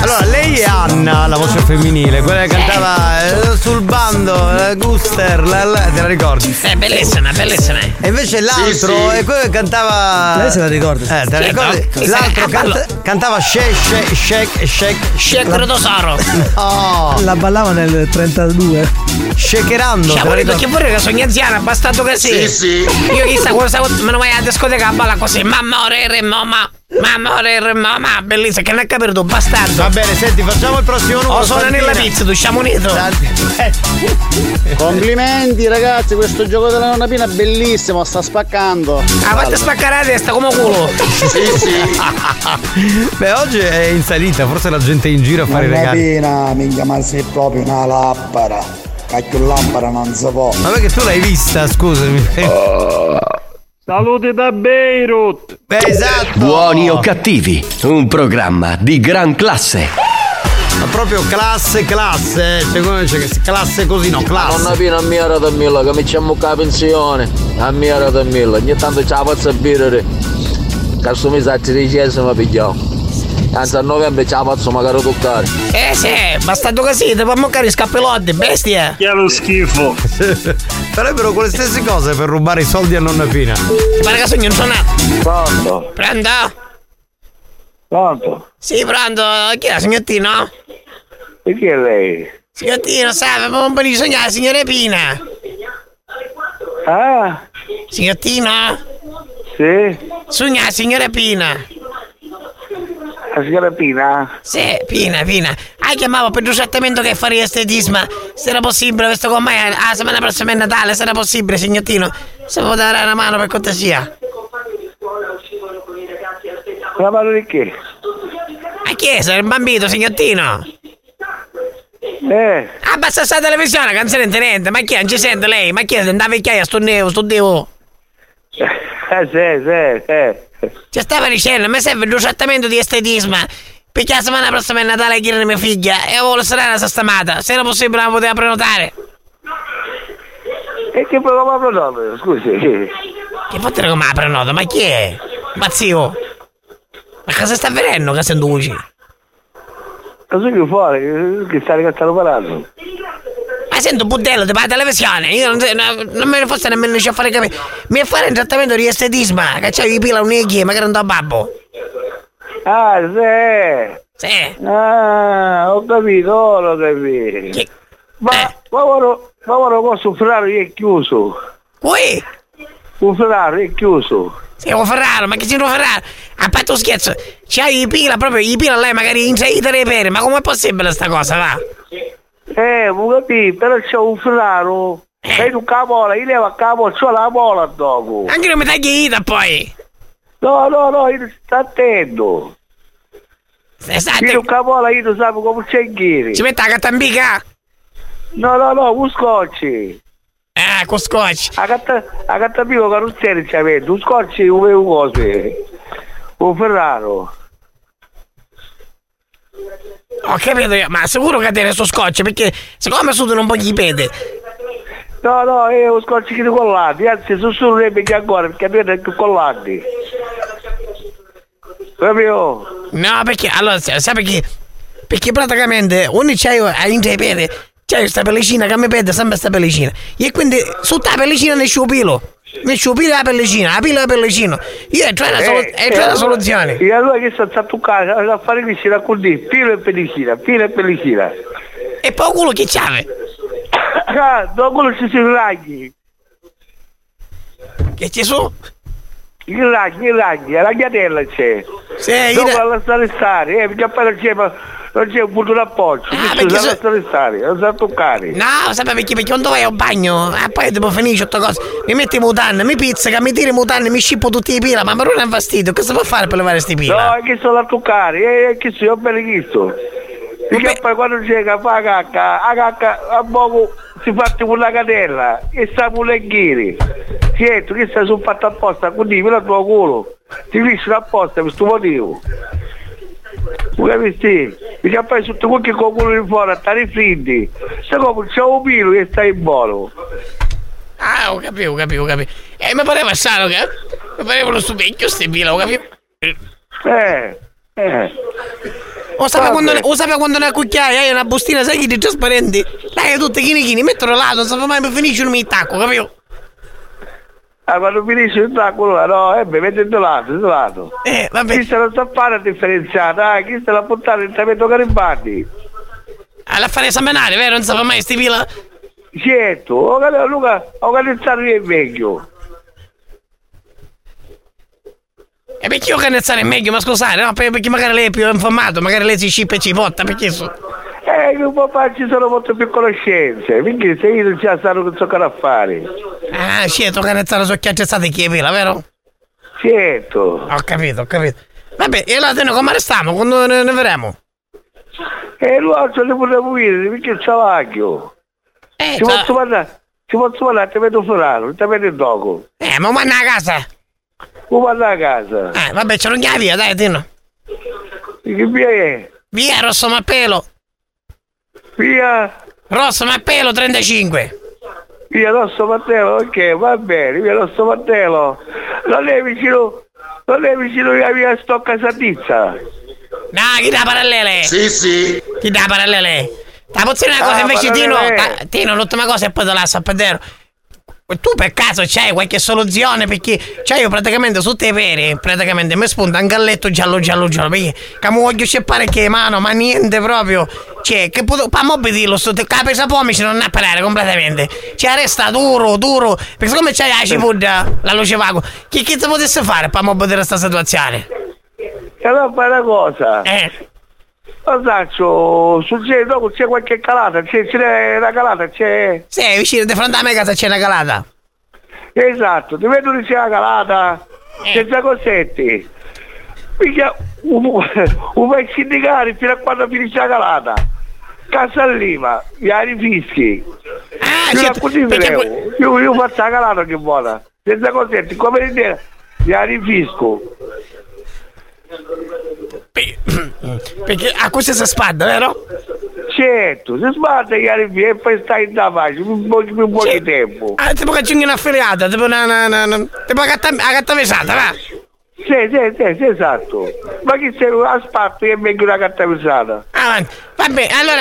Allora, lei è Anna, la voce femminile, quella che cantava eh, sul bando, eh, Guster, la, la- te la ricordi? È bellissima, bellissima. E invece l'altro Sì, sì. è quello che cantava. Lei se la ricorda? Eh, te la Sì, ricordi? no? L'altro Eh, canta- cantava shake, shake, shake, shake. Shake Rotosaro. No. La ballava nel 32. Shakerando. Cioè, volete che pure che sono anziana, bastato così. Sì, sì. Io chissà quando stavo, me ne vai a discoteca a balla così. Mamma ore re mamma. Mamma ore re mamma. Bellissima, che ne hai capito, bastardo. Va bene, senti, facciamo il prossimo numero. Oh, sono Santina. nella pizza, tu siamo unito. Complimenti ragazzi, questo gioco della nonna Pina è bellissimo, sta spaccando. Ah, fate spaccare la testa come culo. Sì, sì. Beh, oggi è in salita, forse la gente è in giro a fare i Nonna regali. Pina, minchia, ma sei proprio una lappara. Cacchio lampara non si può. Ma perché tu l'hai vista, scusami. Saluti da Beirut! Beh, esatto! Buoni o cattivi, un programma di gran classe. Ma proprio classe, classe, eh. Cioè, come dice che classe così, no, classe. Nonna Pina a mia rata mille, che mi c'è mucca la pensione. A mia rata mille, ogni tanto ce la faccio a birre. Questo mi sa tredicesima pigliamo. Anzi a novembre ce la faccio magari toccare. Eh sì, bastato così, devo moccare i scappelotti, bestia. Che è lo schifo. Farebbero quelle stesse cose per rubare i soldi a nonna Pina. Guarda che sogno non sono. Pronto? Pronto? Pronto? Sì, pronto. Chi è, signottino? E chi è lei? Signottino, sa, avevo un po' di sognare la signora Pina. Ah? Signottino? Sì? Sogna la signora Pina. La signora Pina? Sì, Pina, Pina. Ah, chiamavo per un trattamento che fare estetisma. Se era possibile, questo con me. Ah, settimana prossima è Natale, se era possibile, signottino. Se può dare una mano per cortesia. La mano di che? A chiesa, il bambino, signottino. Eh? Abbassa sta televisione, canzone intendente. Ma chi è? Non ci sente lei? Ma chi è? Da vecchiaia, sto neo, sto devo. Eh, sì, sì, sì. Ci stava dicendo, mi serve un trattamento di estetisma. Perché la settimana prossima è Natale e chiede mia figlia e avevo la serena sistemata. Se era possibile la poteva prenotare. E che poi come apro nome? Scusi. Che dire come la prenota? Ma chi è? Ma zio? Ma cosa sta avvenendo che sento voci? Cosa che fuori? Che sta che stanno parlando? Ma sento un budello di la televisione. Io non, non me ne fosse nemmeno riuscire a fare capire. Mi fare un trattamento di estetisma. Che c'hai i pila un'egghia, magari non da babbo. Ah, sì. Sì. Ah, ho capito, ho capito. Ma, ma ora, ma ora posso Ferrari è chiuso. Qui? Un Ferrari è chiuso. Sì, un Ferraro, ma che c'è un Ferraro? A parte un scherzo, c'hai i pila proprio, i pila lei magari inserita nei peri, ma com'è possibile sta cosa, va? Eh, ho capito, però c'è un Ferraro. Sei tu capola, io levo a capo, c'ho la mola dopo. Anche non mi tagli ita poi. No, no, no, io sto attento. Esatto. Io capola, io non sapevo come c'è in Ci mette la cattambica? No, no, no, un scotch. Ah, con scotch. A catta, a cattapico carrozzere ci avete, un scotch e un cose. Un Ferraro. Ho capito ma sicuro che tiene sto scotch, perché secondo me sudano un po' gli pede. No, no, è un scotch che di collati, anzi sussurrerebbe che ancora, perché abbiamo più collati. Proprio. No, perché allora sai perché? Perché praticamente ogni c'hai a intraipede, c'hai questa pellicina che mi perde sempre questa pellicina. E quindi sotto la pellicina ne esce un pilo la pellicina, la pila la pellicina. Io è una, solu- è già una soluzione. E allora che sta a toccare a fare qui si racconti filo e pellicina, filo e pellicina. E poi culo chi c'ave? Ah, dopo quello ci si ragni. Che ci sono? I ragni, i ragni, la ragnatella c'è. Sì, dopo la stare stare, eh, perché non c'è, ma- non c'è un punto d'appoggio. Ah, perché so- stare stare, non sa toccare. No, sai perché? Perché quando vai al bagno, e poi dopo finisce tutte cose, mi metti mutanne, mi pizzica, mi tiri mutanne, mi scippo tutti i pila, ma per non è un fastidio, si può fare per levare sti pila? No, è che sono a toccare, eh, che sì, ho bene visto. Perché poi quando c'è che fa la cacca, la cacca a poco si parte con la catella e sta con le ghiri. Certo, che sta sono fatto apposta, quindi me la tuo culo. Ti finisce apposta per questo motivo. Capisci? Perché poi sotto qualche culo di fuori, a stare freddi. Se come c'è un pilo che stai buono. Ah, ho capito, ho capito, ho capito. E mi pareva strano che... Mi pareva uno stupecchio sti pila, ho capito? Eh, eh. O sapeva quando, o sapeva quando una cucchiaia hai una bustina, sai che di trasparenti? Dai, tutte chini chini, mettono là, non sapeva mai finisce non mi tacco, capito? Ah, quando finisce il tacco là, no, eh, beh, do lato, do lato. Eh, vabbè. Chi se la sa fare a differenziata, ah, chi se la portare il tappeto Garibaldi? All'affare Samenare, vero? Non sapeva mai sti pila? Certo, ho Luca, ho organizzato io il vecchio. E perché io canezzare è meglio, ma scusate, no? Per- Perché magari lei è più informato, magari lei si scippa e ci porta, perché so... Eh, che papà ci sono molte più conoscenze, perché se io non ci sanno che so che a fare. Ah, certo, canezzare su chiacce state chi è pila, vero? Certo. Ho capito, ho capito. Vabbè, e allora noi come restiamo? Quando ne, ne vedremo? E l'altro ne potremmo vedere, perché c'è l'occhio. Eh, ci posso mandare, ci posso mandare il tappeto florale, il tappeto in dogo. Eh, ma manna a casa! Lo manda a casa. Eh, vabbè, ce l'ho via, dai, Tino. Che via è? Via, Rosso Mappelo. Via? Rosso Mappelo 35. Via Rosso Mattelo, ok, va bene, via Rosso Mattelo. Non è vicino, non è vicino alla via Stocca Satizza. No, chi dà parallele? Sì, sì. Chi dà parallele? La pozione è una cosa Ah, invece Tino, ta- Tino, l'ultima cosa e poi te la lascio a vedere. Tu per caso c'hai qualche soluzione? Perché cioè io praticamente su te pere, praticamente mi spunta un galletto giallo giallo giallo, perché che mi voglio sceppare che mano, ma niente proprio. Cioè, che potevo, pa mo dirlo, sto te capo pomici non a parare completamente. Cioè resta duro, duro, perché siccome c'hai la cipudda, la luce vago, che ti potesse fare pa mo vedere questa situazione? E allora fai una cosa. Eh. Sul cielo dopo c'è qualche calata, c'è, c'è una calata, c'è... Sì, vicino di fronte a me casa c'è una calata. Esatto, ti vedo che c'è la calata, senza cosetti. Mica un, un vai indicare fino a quando finisce la calata. Casa Lima, gli ari fischi. Ah, io, certo, così perché io, io faccio la calata che buona, senza cosetti, come l'idea, gli ari fisco. Perché a questo si spada, vero? Certo, si sbatte e poi stai in da pace, un po' di tempo. Ah, tipo che c'è un'affiliata, tipo una, una, una, una tipo una una pesata, va? Sì, sì, sì, sì, esatto. Ma chi sei a spatto che è meglio una carta pesata? Avanti. Vabbè, allora,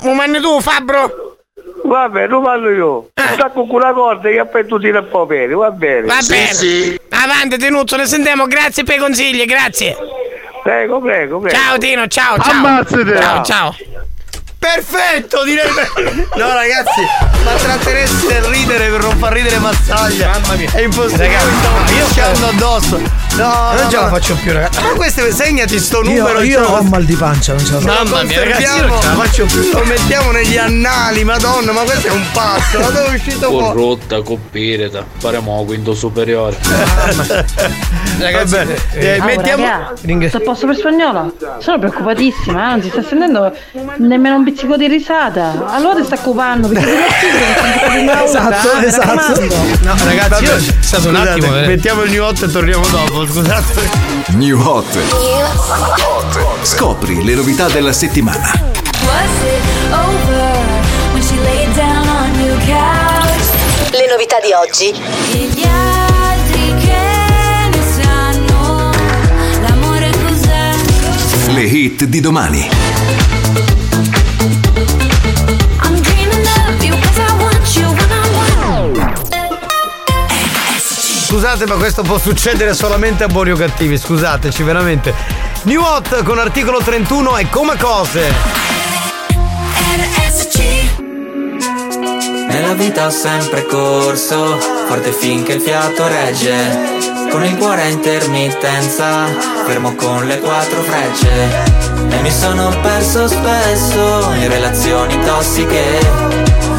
mu manni tu, Fabro? Vabbè, lo parlo io. Stacco con una corda che poi tu tiri un po' bene, va bene. Va bene. Avanti, Tinuzzo, ne sentiamo. Grazie per i consigli, grazie. Prego, prego, prego. Ciao, Tino, ciao, ciao. Ammazzate. Ciao, ciao. Perfetto, direi. No, ragazzi, ma trattenersi del ridere per non far ridere Mazzaglia. Mamma mia. È impossibile. Ragazzi, mi stavo io- pisciando addosso. No, Non no, ce la no. faccio più, ragazzi. Ma questo segnati sto Io, numero. io ho mal di pancia, non ce la faccio. Mamma mia, ragazzi, io non ce la faccio più. Lo mettiamo negli annali, madonna, ma questo è un pazzo. Ma dove è uscito fuori? Corrotta, coppireta, faremo quinto superiore. Ragazzi, eh, Oh, mettiamo. raga, sto a posto per spagnolo? Sono preoccupatissima, eh, non si sta sentendo nemmeno un pizzico di risata. Allora ti sta occupando perché ti Esatto, esatto. No, ragazzi, io è stato un attimo. eh. Mettiamo il new hot e torniamo dopo, scusate. New Hot. Scopri le novità della settimana. Was it over when she laid down on your couch? Le novità di oggi. E gli altri che ne sanno l'amore cos'è? hit di domani. Scusate, ma questo può succedere solamente a buoni o cattivi, scusateci, veramente. New Hot con articolo 31 e come cose. Nella vita ho sempre corso, forte finché il fiato regge. Con il cuore a intermittenza, fermo con le quattro frecce. E mi sono perso spesso in relazioni tossiche.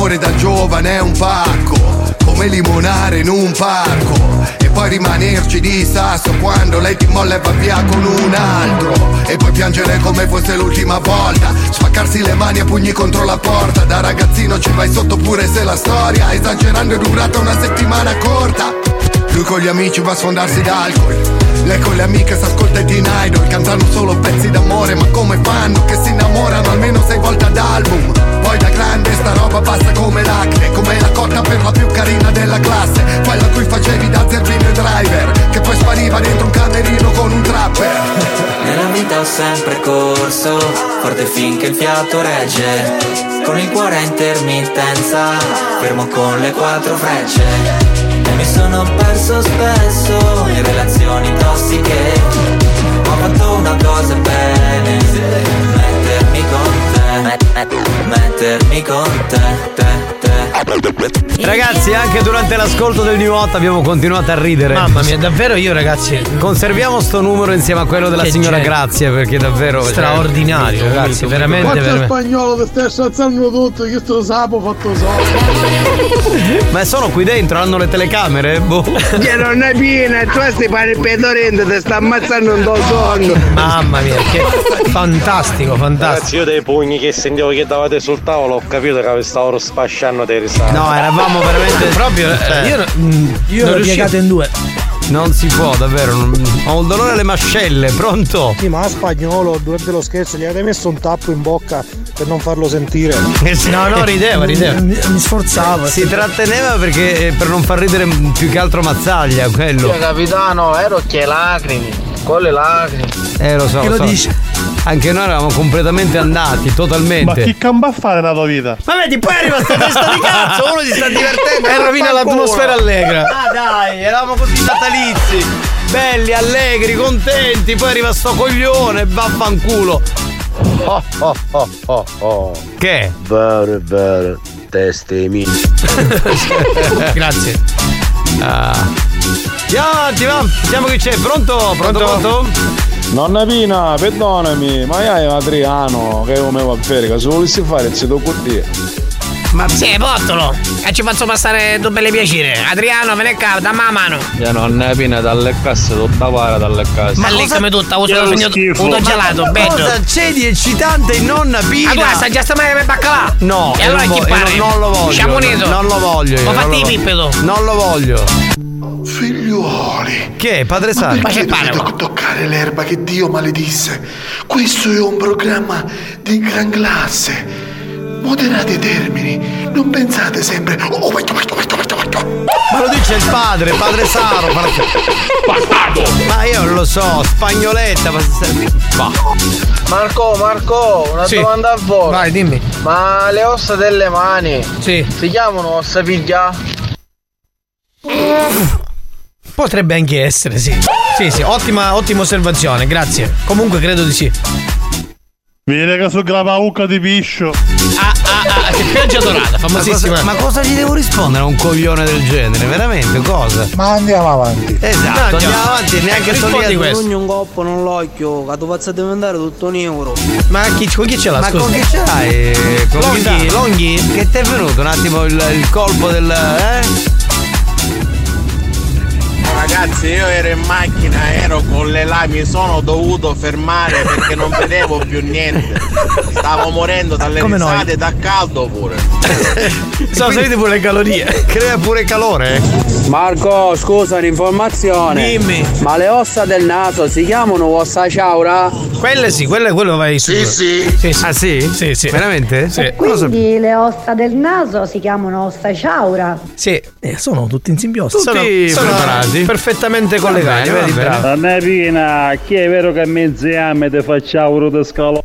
L'amore da giovane è un pacco, come limonare in un parco. E poi rimanerci di sasso quando lei ti molla e va via con un altro. E poi piangere come fosse l'ultima volta. Spaccarsi le mani a pugni contro la porta. Da ragazzino ci vai sotto pure se la storia, esagerando, è durata una settimana corta. Lui con gli amici va a sfondarsi d'alcol. Lei con le amiche s'ascolta i Teen Idol Cantano solo pezzi d'amore Ma come fanno che si innamorano almeno sei volte ad album Poi da grande sta roba passa come l'acne Come la cotta per la più carina della classe Quella cui facevi da zerbino e driver Che poi spariva dentro un camerino con un trapper Nella vita ho sempre corso, forte finché il fiato regge. Con il cuore a intermittenza, fermo con le quattro frecce. Mi sono perso spesso in relazioni tossiche. Ho fatto una cosa bene, mettermi con te, mettermi con te, te, te. Ragazzi, anche durante l'ascolto del New Hot abbiamo continuato a ridere. Mamma mia, davvero io ragazzi. Conserviamo sto numero insieme a quello della Che signora genio. Grazia perché davvero cioè, Straordinario, mito, ragazzi, veramente, mito. veramente. spagnolo ti stai scazzando tutto, io sto sapo fatto so. Ma sono qui dentro, hanno le telecamere? Boh. Che non è piena, tu stai fare il pedorente, ti sta ammazzando un tuo sonno. Mamma mia, che fantastico, fantastico. Ragazzi, io dei pugni che sentivo che davate sul tavolo, ho capito che vi stavano spasciando dei risate. No, eravamo veramente proprio. Cioè, io mm, Io non l'ho riuscivo- piegato in due. Non si può, davvero. non- Ho un dolore alle mascelle, pronto? Sì, ma a spagnolo durante lo scherzo gli avete messo un tappo in bocca per non farlo sentire. No, no, rideva, rideva. Mi, mi sforzavo. Si tratteneva perché eh, per non far ridere più che altro Mazzaglia, quello. Cioè, capitano, ero che lacrime, con le lacrime. Eh lo so, Chi lo lo so. dice? Anche noi eravamo completamente andati, Ma totalmente. chi camba a fare nella tua vita? Ma vedi, poi arriva sta testa di cazzo, uno si sta divertendo E rovina l'atmosfera allegra. Ah dai, eravamo così natalizi, belli, allegri, contenti, poi arriva sto coglione, vaffanculo. Oh, oh, oh, oh, oh. Che? Vero, vero. Teste mie. Grazie. Ah. Andiamo avanti, va. Vediamo chi c'è. Pronto? Pronto? Pronto? Nonna Pina, perdonami, ma io ero Adriano che come va bene, che se volessi fare il sito con te. Ma sì, bottolo! E ci faccio passare due belle piacere. Adriano, me ne cavo, dammi la mano. Io nonna Pina dalle casse, tutta para dalle casse. Ma lì come tutta, uso Che il mio tutto gelato, Ma bello. cosa c'è di eccitante in nonna Pina? Ah, tu sta già stamane per baccalà? No, e allora non chi vo- pare? non lo voglio. Siamo uniti. Non lo voglio io. Ma non fatti pippedo. Non lo voglio. Figliuoli. Che? Padre Ma Sari? perché dovete toccare l'erba che Dio maledisse? Questo è un programma di gran classe. Moderate i termini, non pensate sempre. Oh, vai, vai, vai, vai, vai, vai. Ma lo dice il padre, padre Saro. Bastardo! Ma io non lo so, spagnoletta. Ma, ma- Marco, Marco, una Sì. domanda a voi. Vai, dimmi. Ma le ossa delle mani Sì. si chiamano ossa figlia? Potrebbe anche essere, sì. Sì, sì, ottima, ottima osservazione, grazie. Comunque credo di sì. Viene che su grava di piscio. Ah, ah, ah, che pioggia dorata, ma, famosissima. cosa, ma cosa gli devo rispondere a un coglione del genere? Veramente, cosa? Ma andiamo avanti. Esatto, No, andiamo avanti, neanche sto lì questo. Non un coppo, non l'occhio, che tu faccia diventare tutto un euro. Ma chi, con chi ce l'ha? Ma scusa? con chi ce l'hai? Con Longhi, chi- Longhi? Che ti è venuto un attimo il, il colpo del. eh? Ragazzi, io ero in macchina, ero con le lame, mi sono dovuto fermare perché non vedevo più niente. Stavo morendo dalle Come noi. risate, da caldo pure. Sono salite pure le calorie. Crea pure calore. Marco, scusa, un'informazione. Dimmi. Ma le ossa del naso si chiamano ossa ciaura? Quelle sì, quelle quello vai su. Sì, sì. Ah sì? Sì, sì. Veramente? Sì. Quindi le ossa del naso si chiamano ossa ciaura. Sì. Eh, sono tutti in simbiosi. Sono, sono perfettamente collegati, bene, vedi, va bene. bravo. Annapina, chi è vero che mezz'ame ti facciamo di scalo?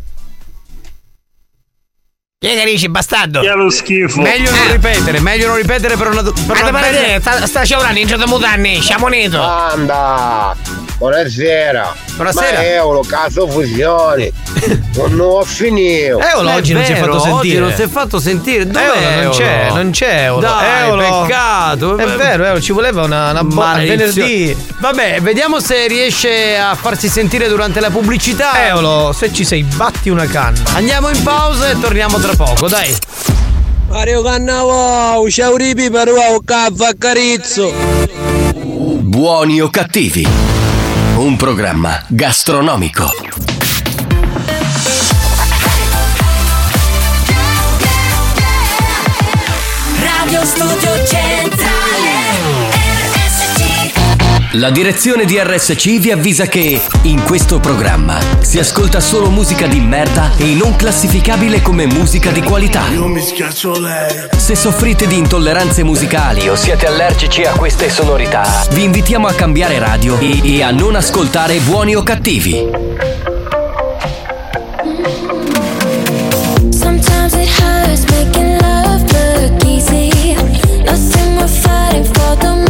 Chi è che dici bastardo? Che è lo schifo. Meglio non ripetere, meglio non ripetere per una. Per Ma una te bella- pare sta, sta sciaurando in certo mutanni, sciamonito. Anda! Buonasera! Buonasera. Ma Eolo, caso fusioni! non ho finito! Eolo oggi non si è fatto sentire. Oggi non si è fatto sentire. Dov'è Eolo non c'è, non c'è Eolo. Dai, Eolo. peccato. È vero, Eolo, ci voleva una, una Maledizione. venerdì. Vabbè, vediamo se riesce a farsi sentire durante la pubblicità. Eolo, se ci sei, batti una canna. Andiamo in pausa e torniamo tra poco, dai. Mario Cannavò, ciauripi per un caffè carizzo. Buoni o cattivi? Un programma gastronomico. Radio Studio Centrale La direzione di RSC vi avvisa che in questo programma si ascolta solo musica di merda e non classificabile come musica di qualità. Io mi schiaccio lei. Se soffrite di intolleranze musicali o siete allergici a queste sonorità, vi invitiamo a cambiare radio e, e a non ascoltare buoni o cattivi. Sometimes it hurts making love look easy. Nothing we're fighting for don't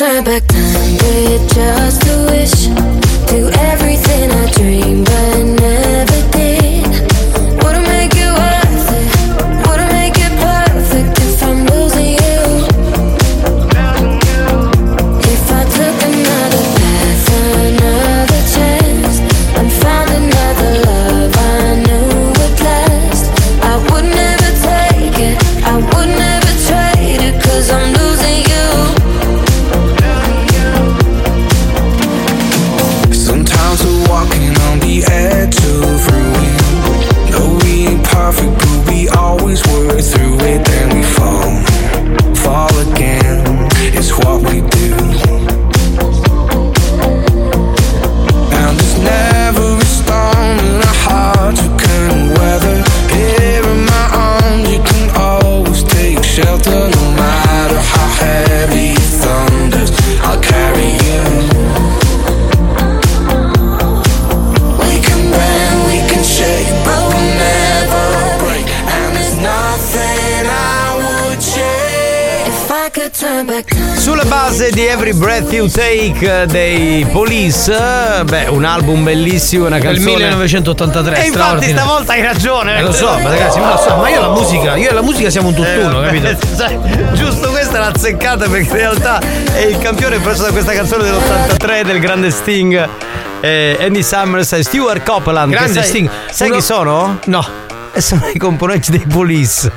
turn back time, it just a wish. Do everything I dreamed Every Breath You Take eh, dei Police, eh, beh, un album bellissimo, una Del canzone. 1983. E infatti stavolta hai ragione. Eh, lo so, ma ragazzi, ma lo so, ma io e la musica, io e la musica siamo un tutt'uno, Eh, capito? sai, giusto questa l'ha azzeccata perché in realtà è il campione preso da questa canzone dell'83 del grande Sting. Eh, Andy Summers e Stuart Copeland. Grande sai, Sting. Sai Uno- chi sono? No. E sono i componenti dei Police.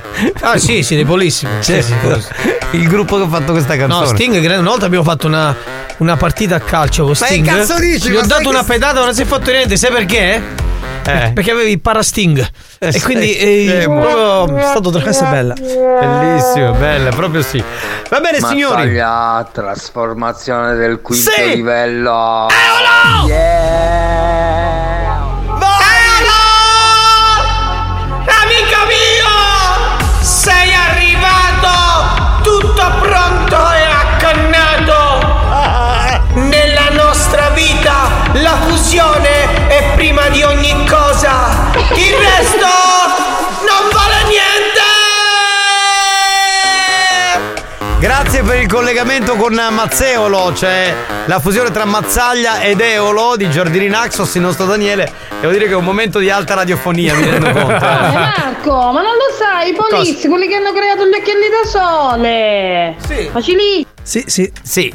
Ah sì, sì, dei Polissimi. Sì, sì, Police. Il gruppo che ha fatto questa canzone. No, Sting, grande- una volta abbiamo fatto una, una partita a calcio con Ma che Sting. cazzo dici? Gli ho dato una pedata, ma non si è fatto niente, sai perché? Eh. Perché avevi il parasting. e sì, quindi eh, proprio è stato tra- Questa bella. Bellissimo, bella, proprio sì. Va bene, signori. Mazzaglia, trasformazione del quinto Sì! livello. Amico collegamento con Mazzeolo, c'è la fusione tra Mazzaglia ed Eolo di Giardini Naxos, il nostro Daniele. Devo dire che è un momento di alta radiofonia, mi rendo conto. Eh, eh. Marco, ma non lo sai, i polizi, quelli che hanno creato gli occhiali da sole. Sì. Facili. Sì, sì, sì,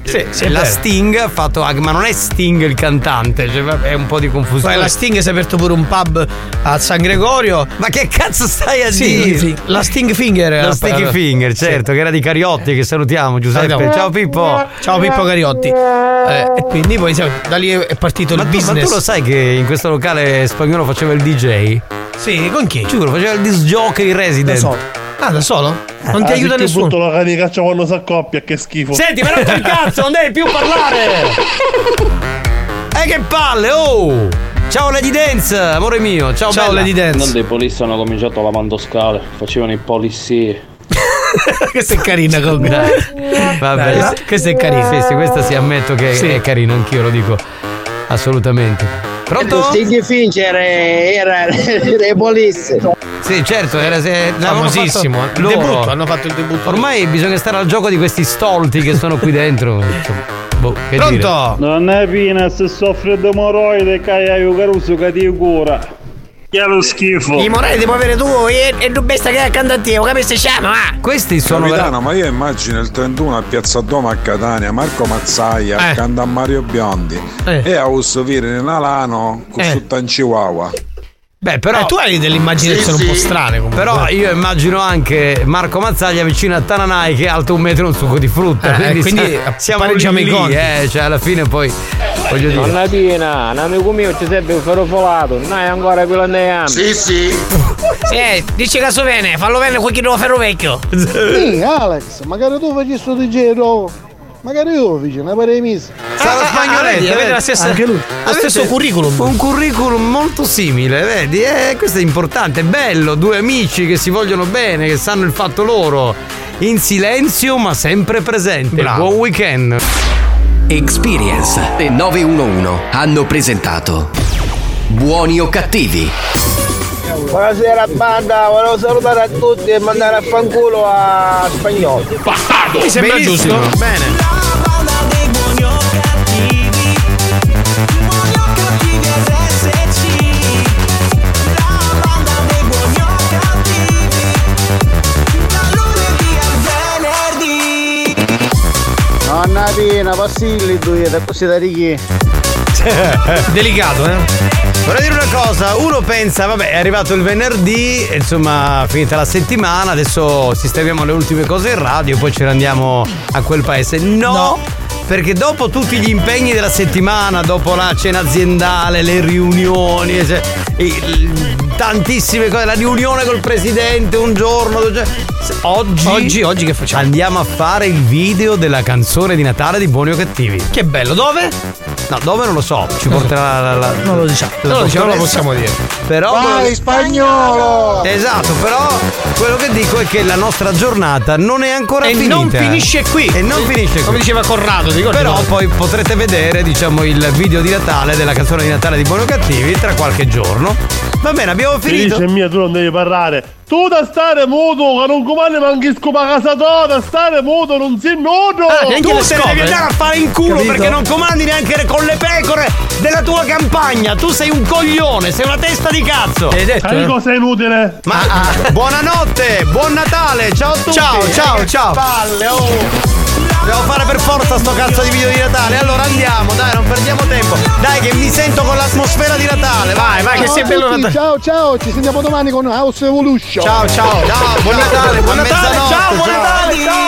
la Sting ha fatto anche, ma non è Sting il cantante, cioè, è un po' di confusione. Poi la Sting si è aperto pure un pub a San Gregorio. Ma che cazzo stai a Sì, dire? sì, La Sting Finger. Lo Sticky Finger, certo, che era di Cariotti, che salutiamo, Giuseppe. Salutiamo. Ciao Pippo. Ciao Pippo Cariotti. Eh, e quindi poi siamo- da lì è partito Ma il tu, ma business. tu lo sai che in questo locale spagnolo faceva il DJ? Sì, con chi? Giuro, faceva il disc jockey resident. Da solo. Ah, da solo? Non ti Ah, aiuta nessuno. brutto la cane di caccia quando si accoppia, che schifo. Senti, ma rotto il cazzo, non devi più parlare! Eh che palle, oh! Ciao Lady Dance, amore mio, ciao, bella. Non dei polizi hanno cominciato lavando scale, facevano i polizie. Questa è carina comunque. Vabbè, Dai, questa è carina. Sì, sì, questa sì, ammetto che Sì. è carina, anch'io lo dico. Assolutamente. Pronto? Stighi Fincher era polizi. Sì, certo, era se, Famosissimo, fatto loro. debutto, hanno fatto il debutto. Ormai bisogna stare al gioco di questi stolti che sono qui dentro. Boh, che dire. Non è pina se soffre di moroide caio caruso che ti cura. Che lo schifo. I morali devo avere tu e, e tu bestia che è accanto a te, capisci siamo, ah? Questi Capitano, ma io immagino il 31 a Piazza Doma a Catania, Marco Mazzaia Eh. accanto a Mario Biondi e a Ussovire in Alano con Eh. su Chihuahua. Beh, però. Eh, tu hai delle immaginazioni Sì, un po' strane comunque. Però io immagino anche Marco Mazzaglia vicino a Tananai che è alto un metro e un succo di frutta. Eh, quindi, quindi siamo pareggiamo lì, i conti. eh, cioè alla fine poi voglio dire. Nonna Pina, un amico mio ci serve un ferrofolato, non è ancora quello nei anni. Sì, sì. Sì, dici che so bene, fallo bene quel che devo ferro vecchio. Sì, Alex, magari tu facessi sto DJ rovo. Magari io lo faccio, ne pare mesi. Sarà spagnoletto, vedi, avete la stessa- Anche lui. lo stesso curriculum. Un curriculum molto simile, vedi? Eh, questo è importante, è bello, due amici che si vogliono bene, che sanno il fatto loro. In silenzio ma sempre presente. Bravo. Buon weekend. Experience e 911 hanno presentato Buoni o cattivi? Buonasera banda, volevo salutare a tutti e mandare a fanculo a spagnolo. Bastardo! Mi sembra Benissimo. giusto. Bene. Pina, passilli due, da così da righi. Delicato, eh? Vorrei dire una cosa, uno pensa, vabbè, è arrivato il venerdì, insomma, finita la settimana, adesso sistemiamo le ultime cose in radio e poi ce ne andiamo a quel paese. No! Perché dopo tutti gli impegni della settimana, dopo la cena aziendale, le riunioni, cioè, i- tantissime cose, la riunione col presidente un giorno, oggi, Oggi, oggi che facciamo? andiamo a fare il video della canzone di Natale di Buoni o Cattivi. Che bello, dove? No, dove non lo so, ci porterà la. la- Non lo diciamo. Non lo diciamo, non lo possiamo dire. Però. Vai spagnolo! Esatto, però quello che dico è che la nostra giornata non è ancora E finita. non finisce qui. E non finisce qui. Come diceva Corrado, ricordi? Però poi potrete vedere, diciamo, il video di Natale della canzone di Natale di Buoni o Cattivi tra qualche giorno. Va bene, abbiamo finito. Felice mia, tu non devi parlare. Tu da stare muto, che non comandi manchi scopa casa tua, da stare muto, non si nudo. Ah, tu ne devi andare a fare in culo Capito? perché non comandi neanche con le pecore della tua campagna. Tu sei un coglione, sei una testa di cazzo. Hai detto? Sai eh? cosa è inutile? Ma buonanotte, buon Natale, ciao a tutti. Ciao, ciao, ciao. Palle, oh. Devo fare per forza sto cazzo di video di Natale. Allora andiamo, dai, non perdiamo tempo. Dai, che mi sento con l'atmosfera di Natale. Vai, vai, che Ciao sei a bello Natale. Ciao ciao, ci sentiamo domani con House Evolution. Ciao, ciao, ciao, buon Natale, buon Natale, ciao, buon Natale, ciao.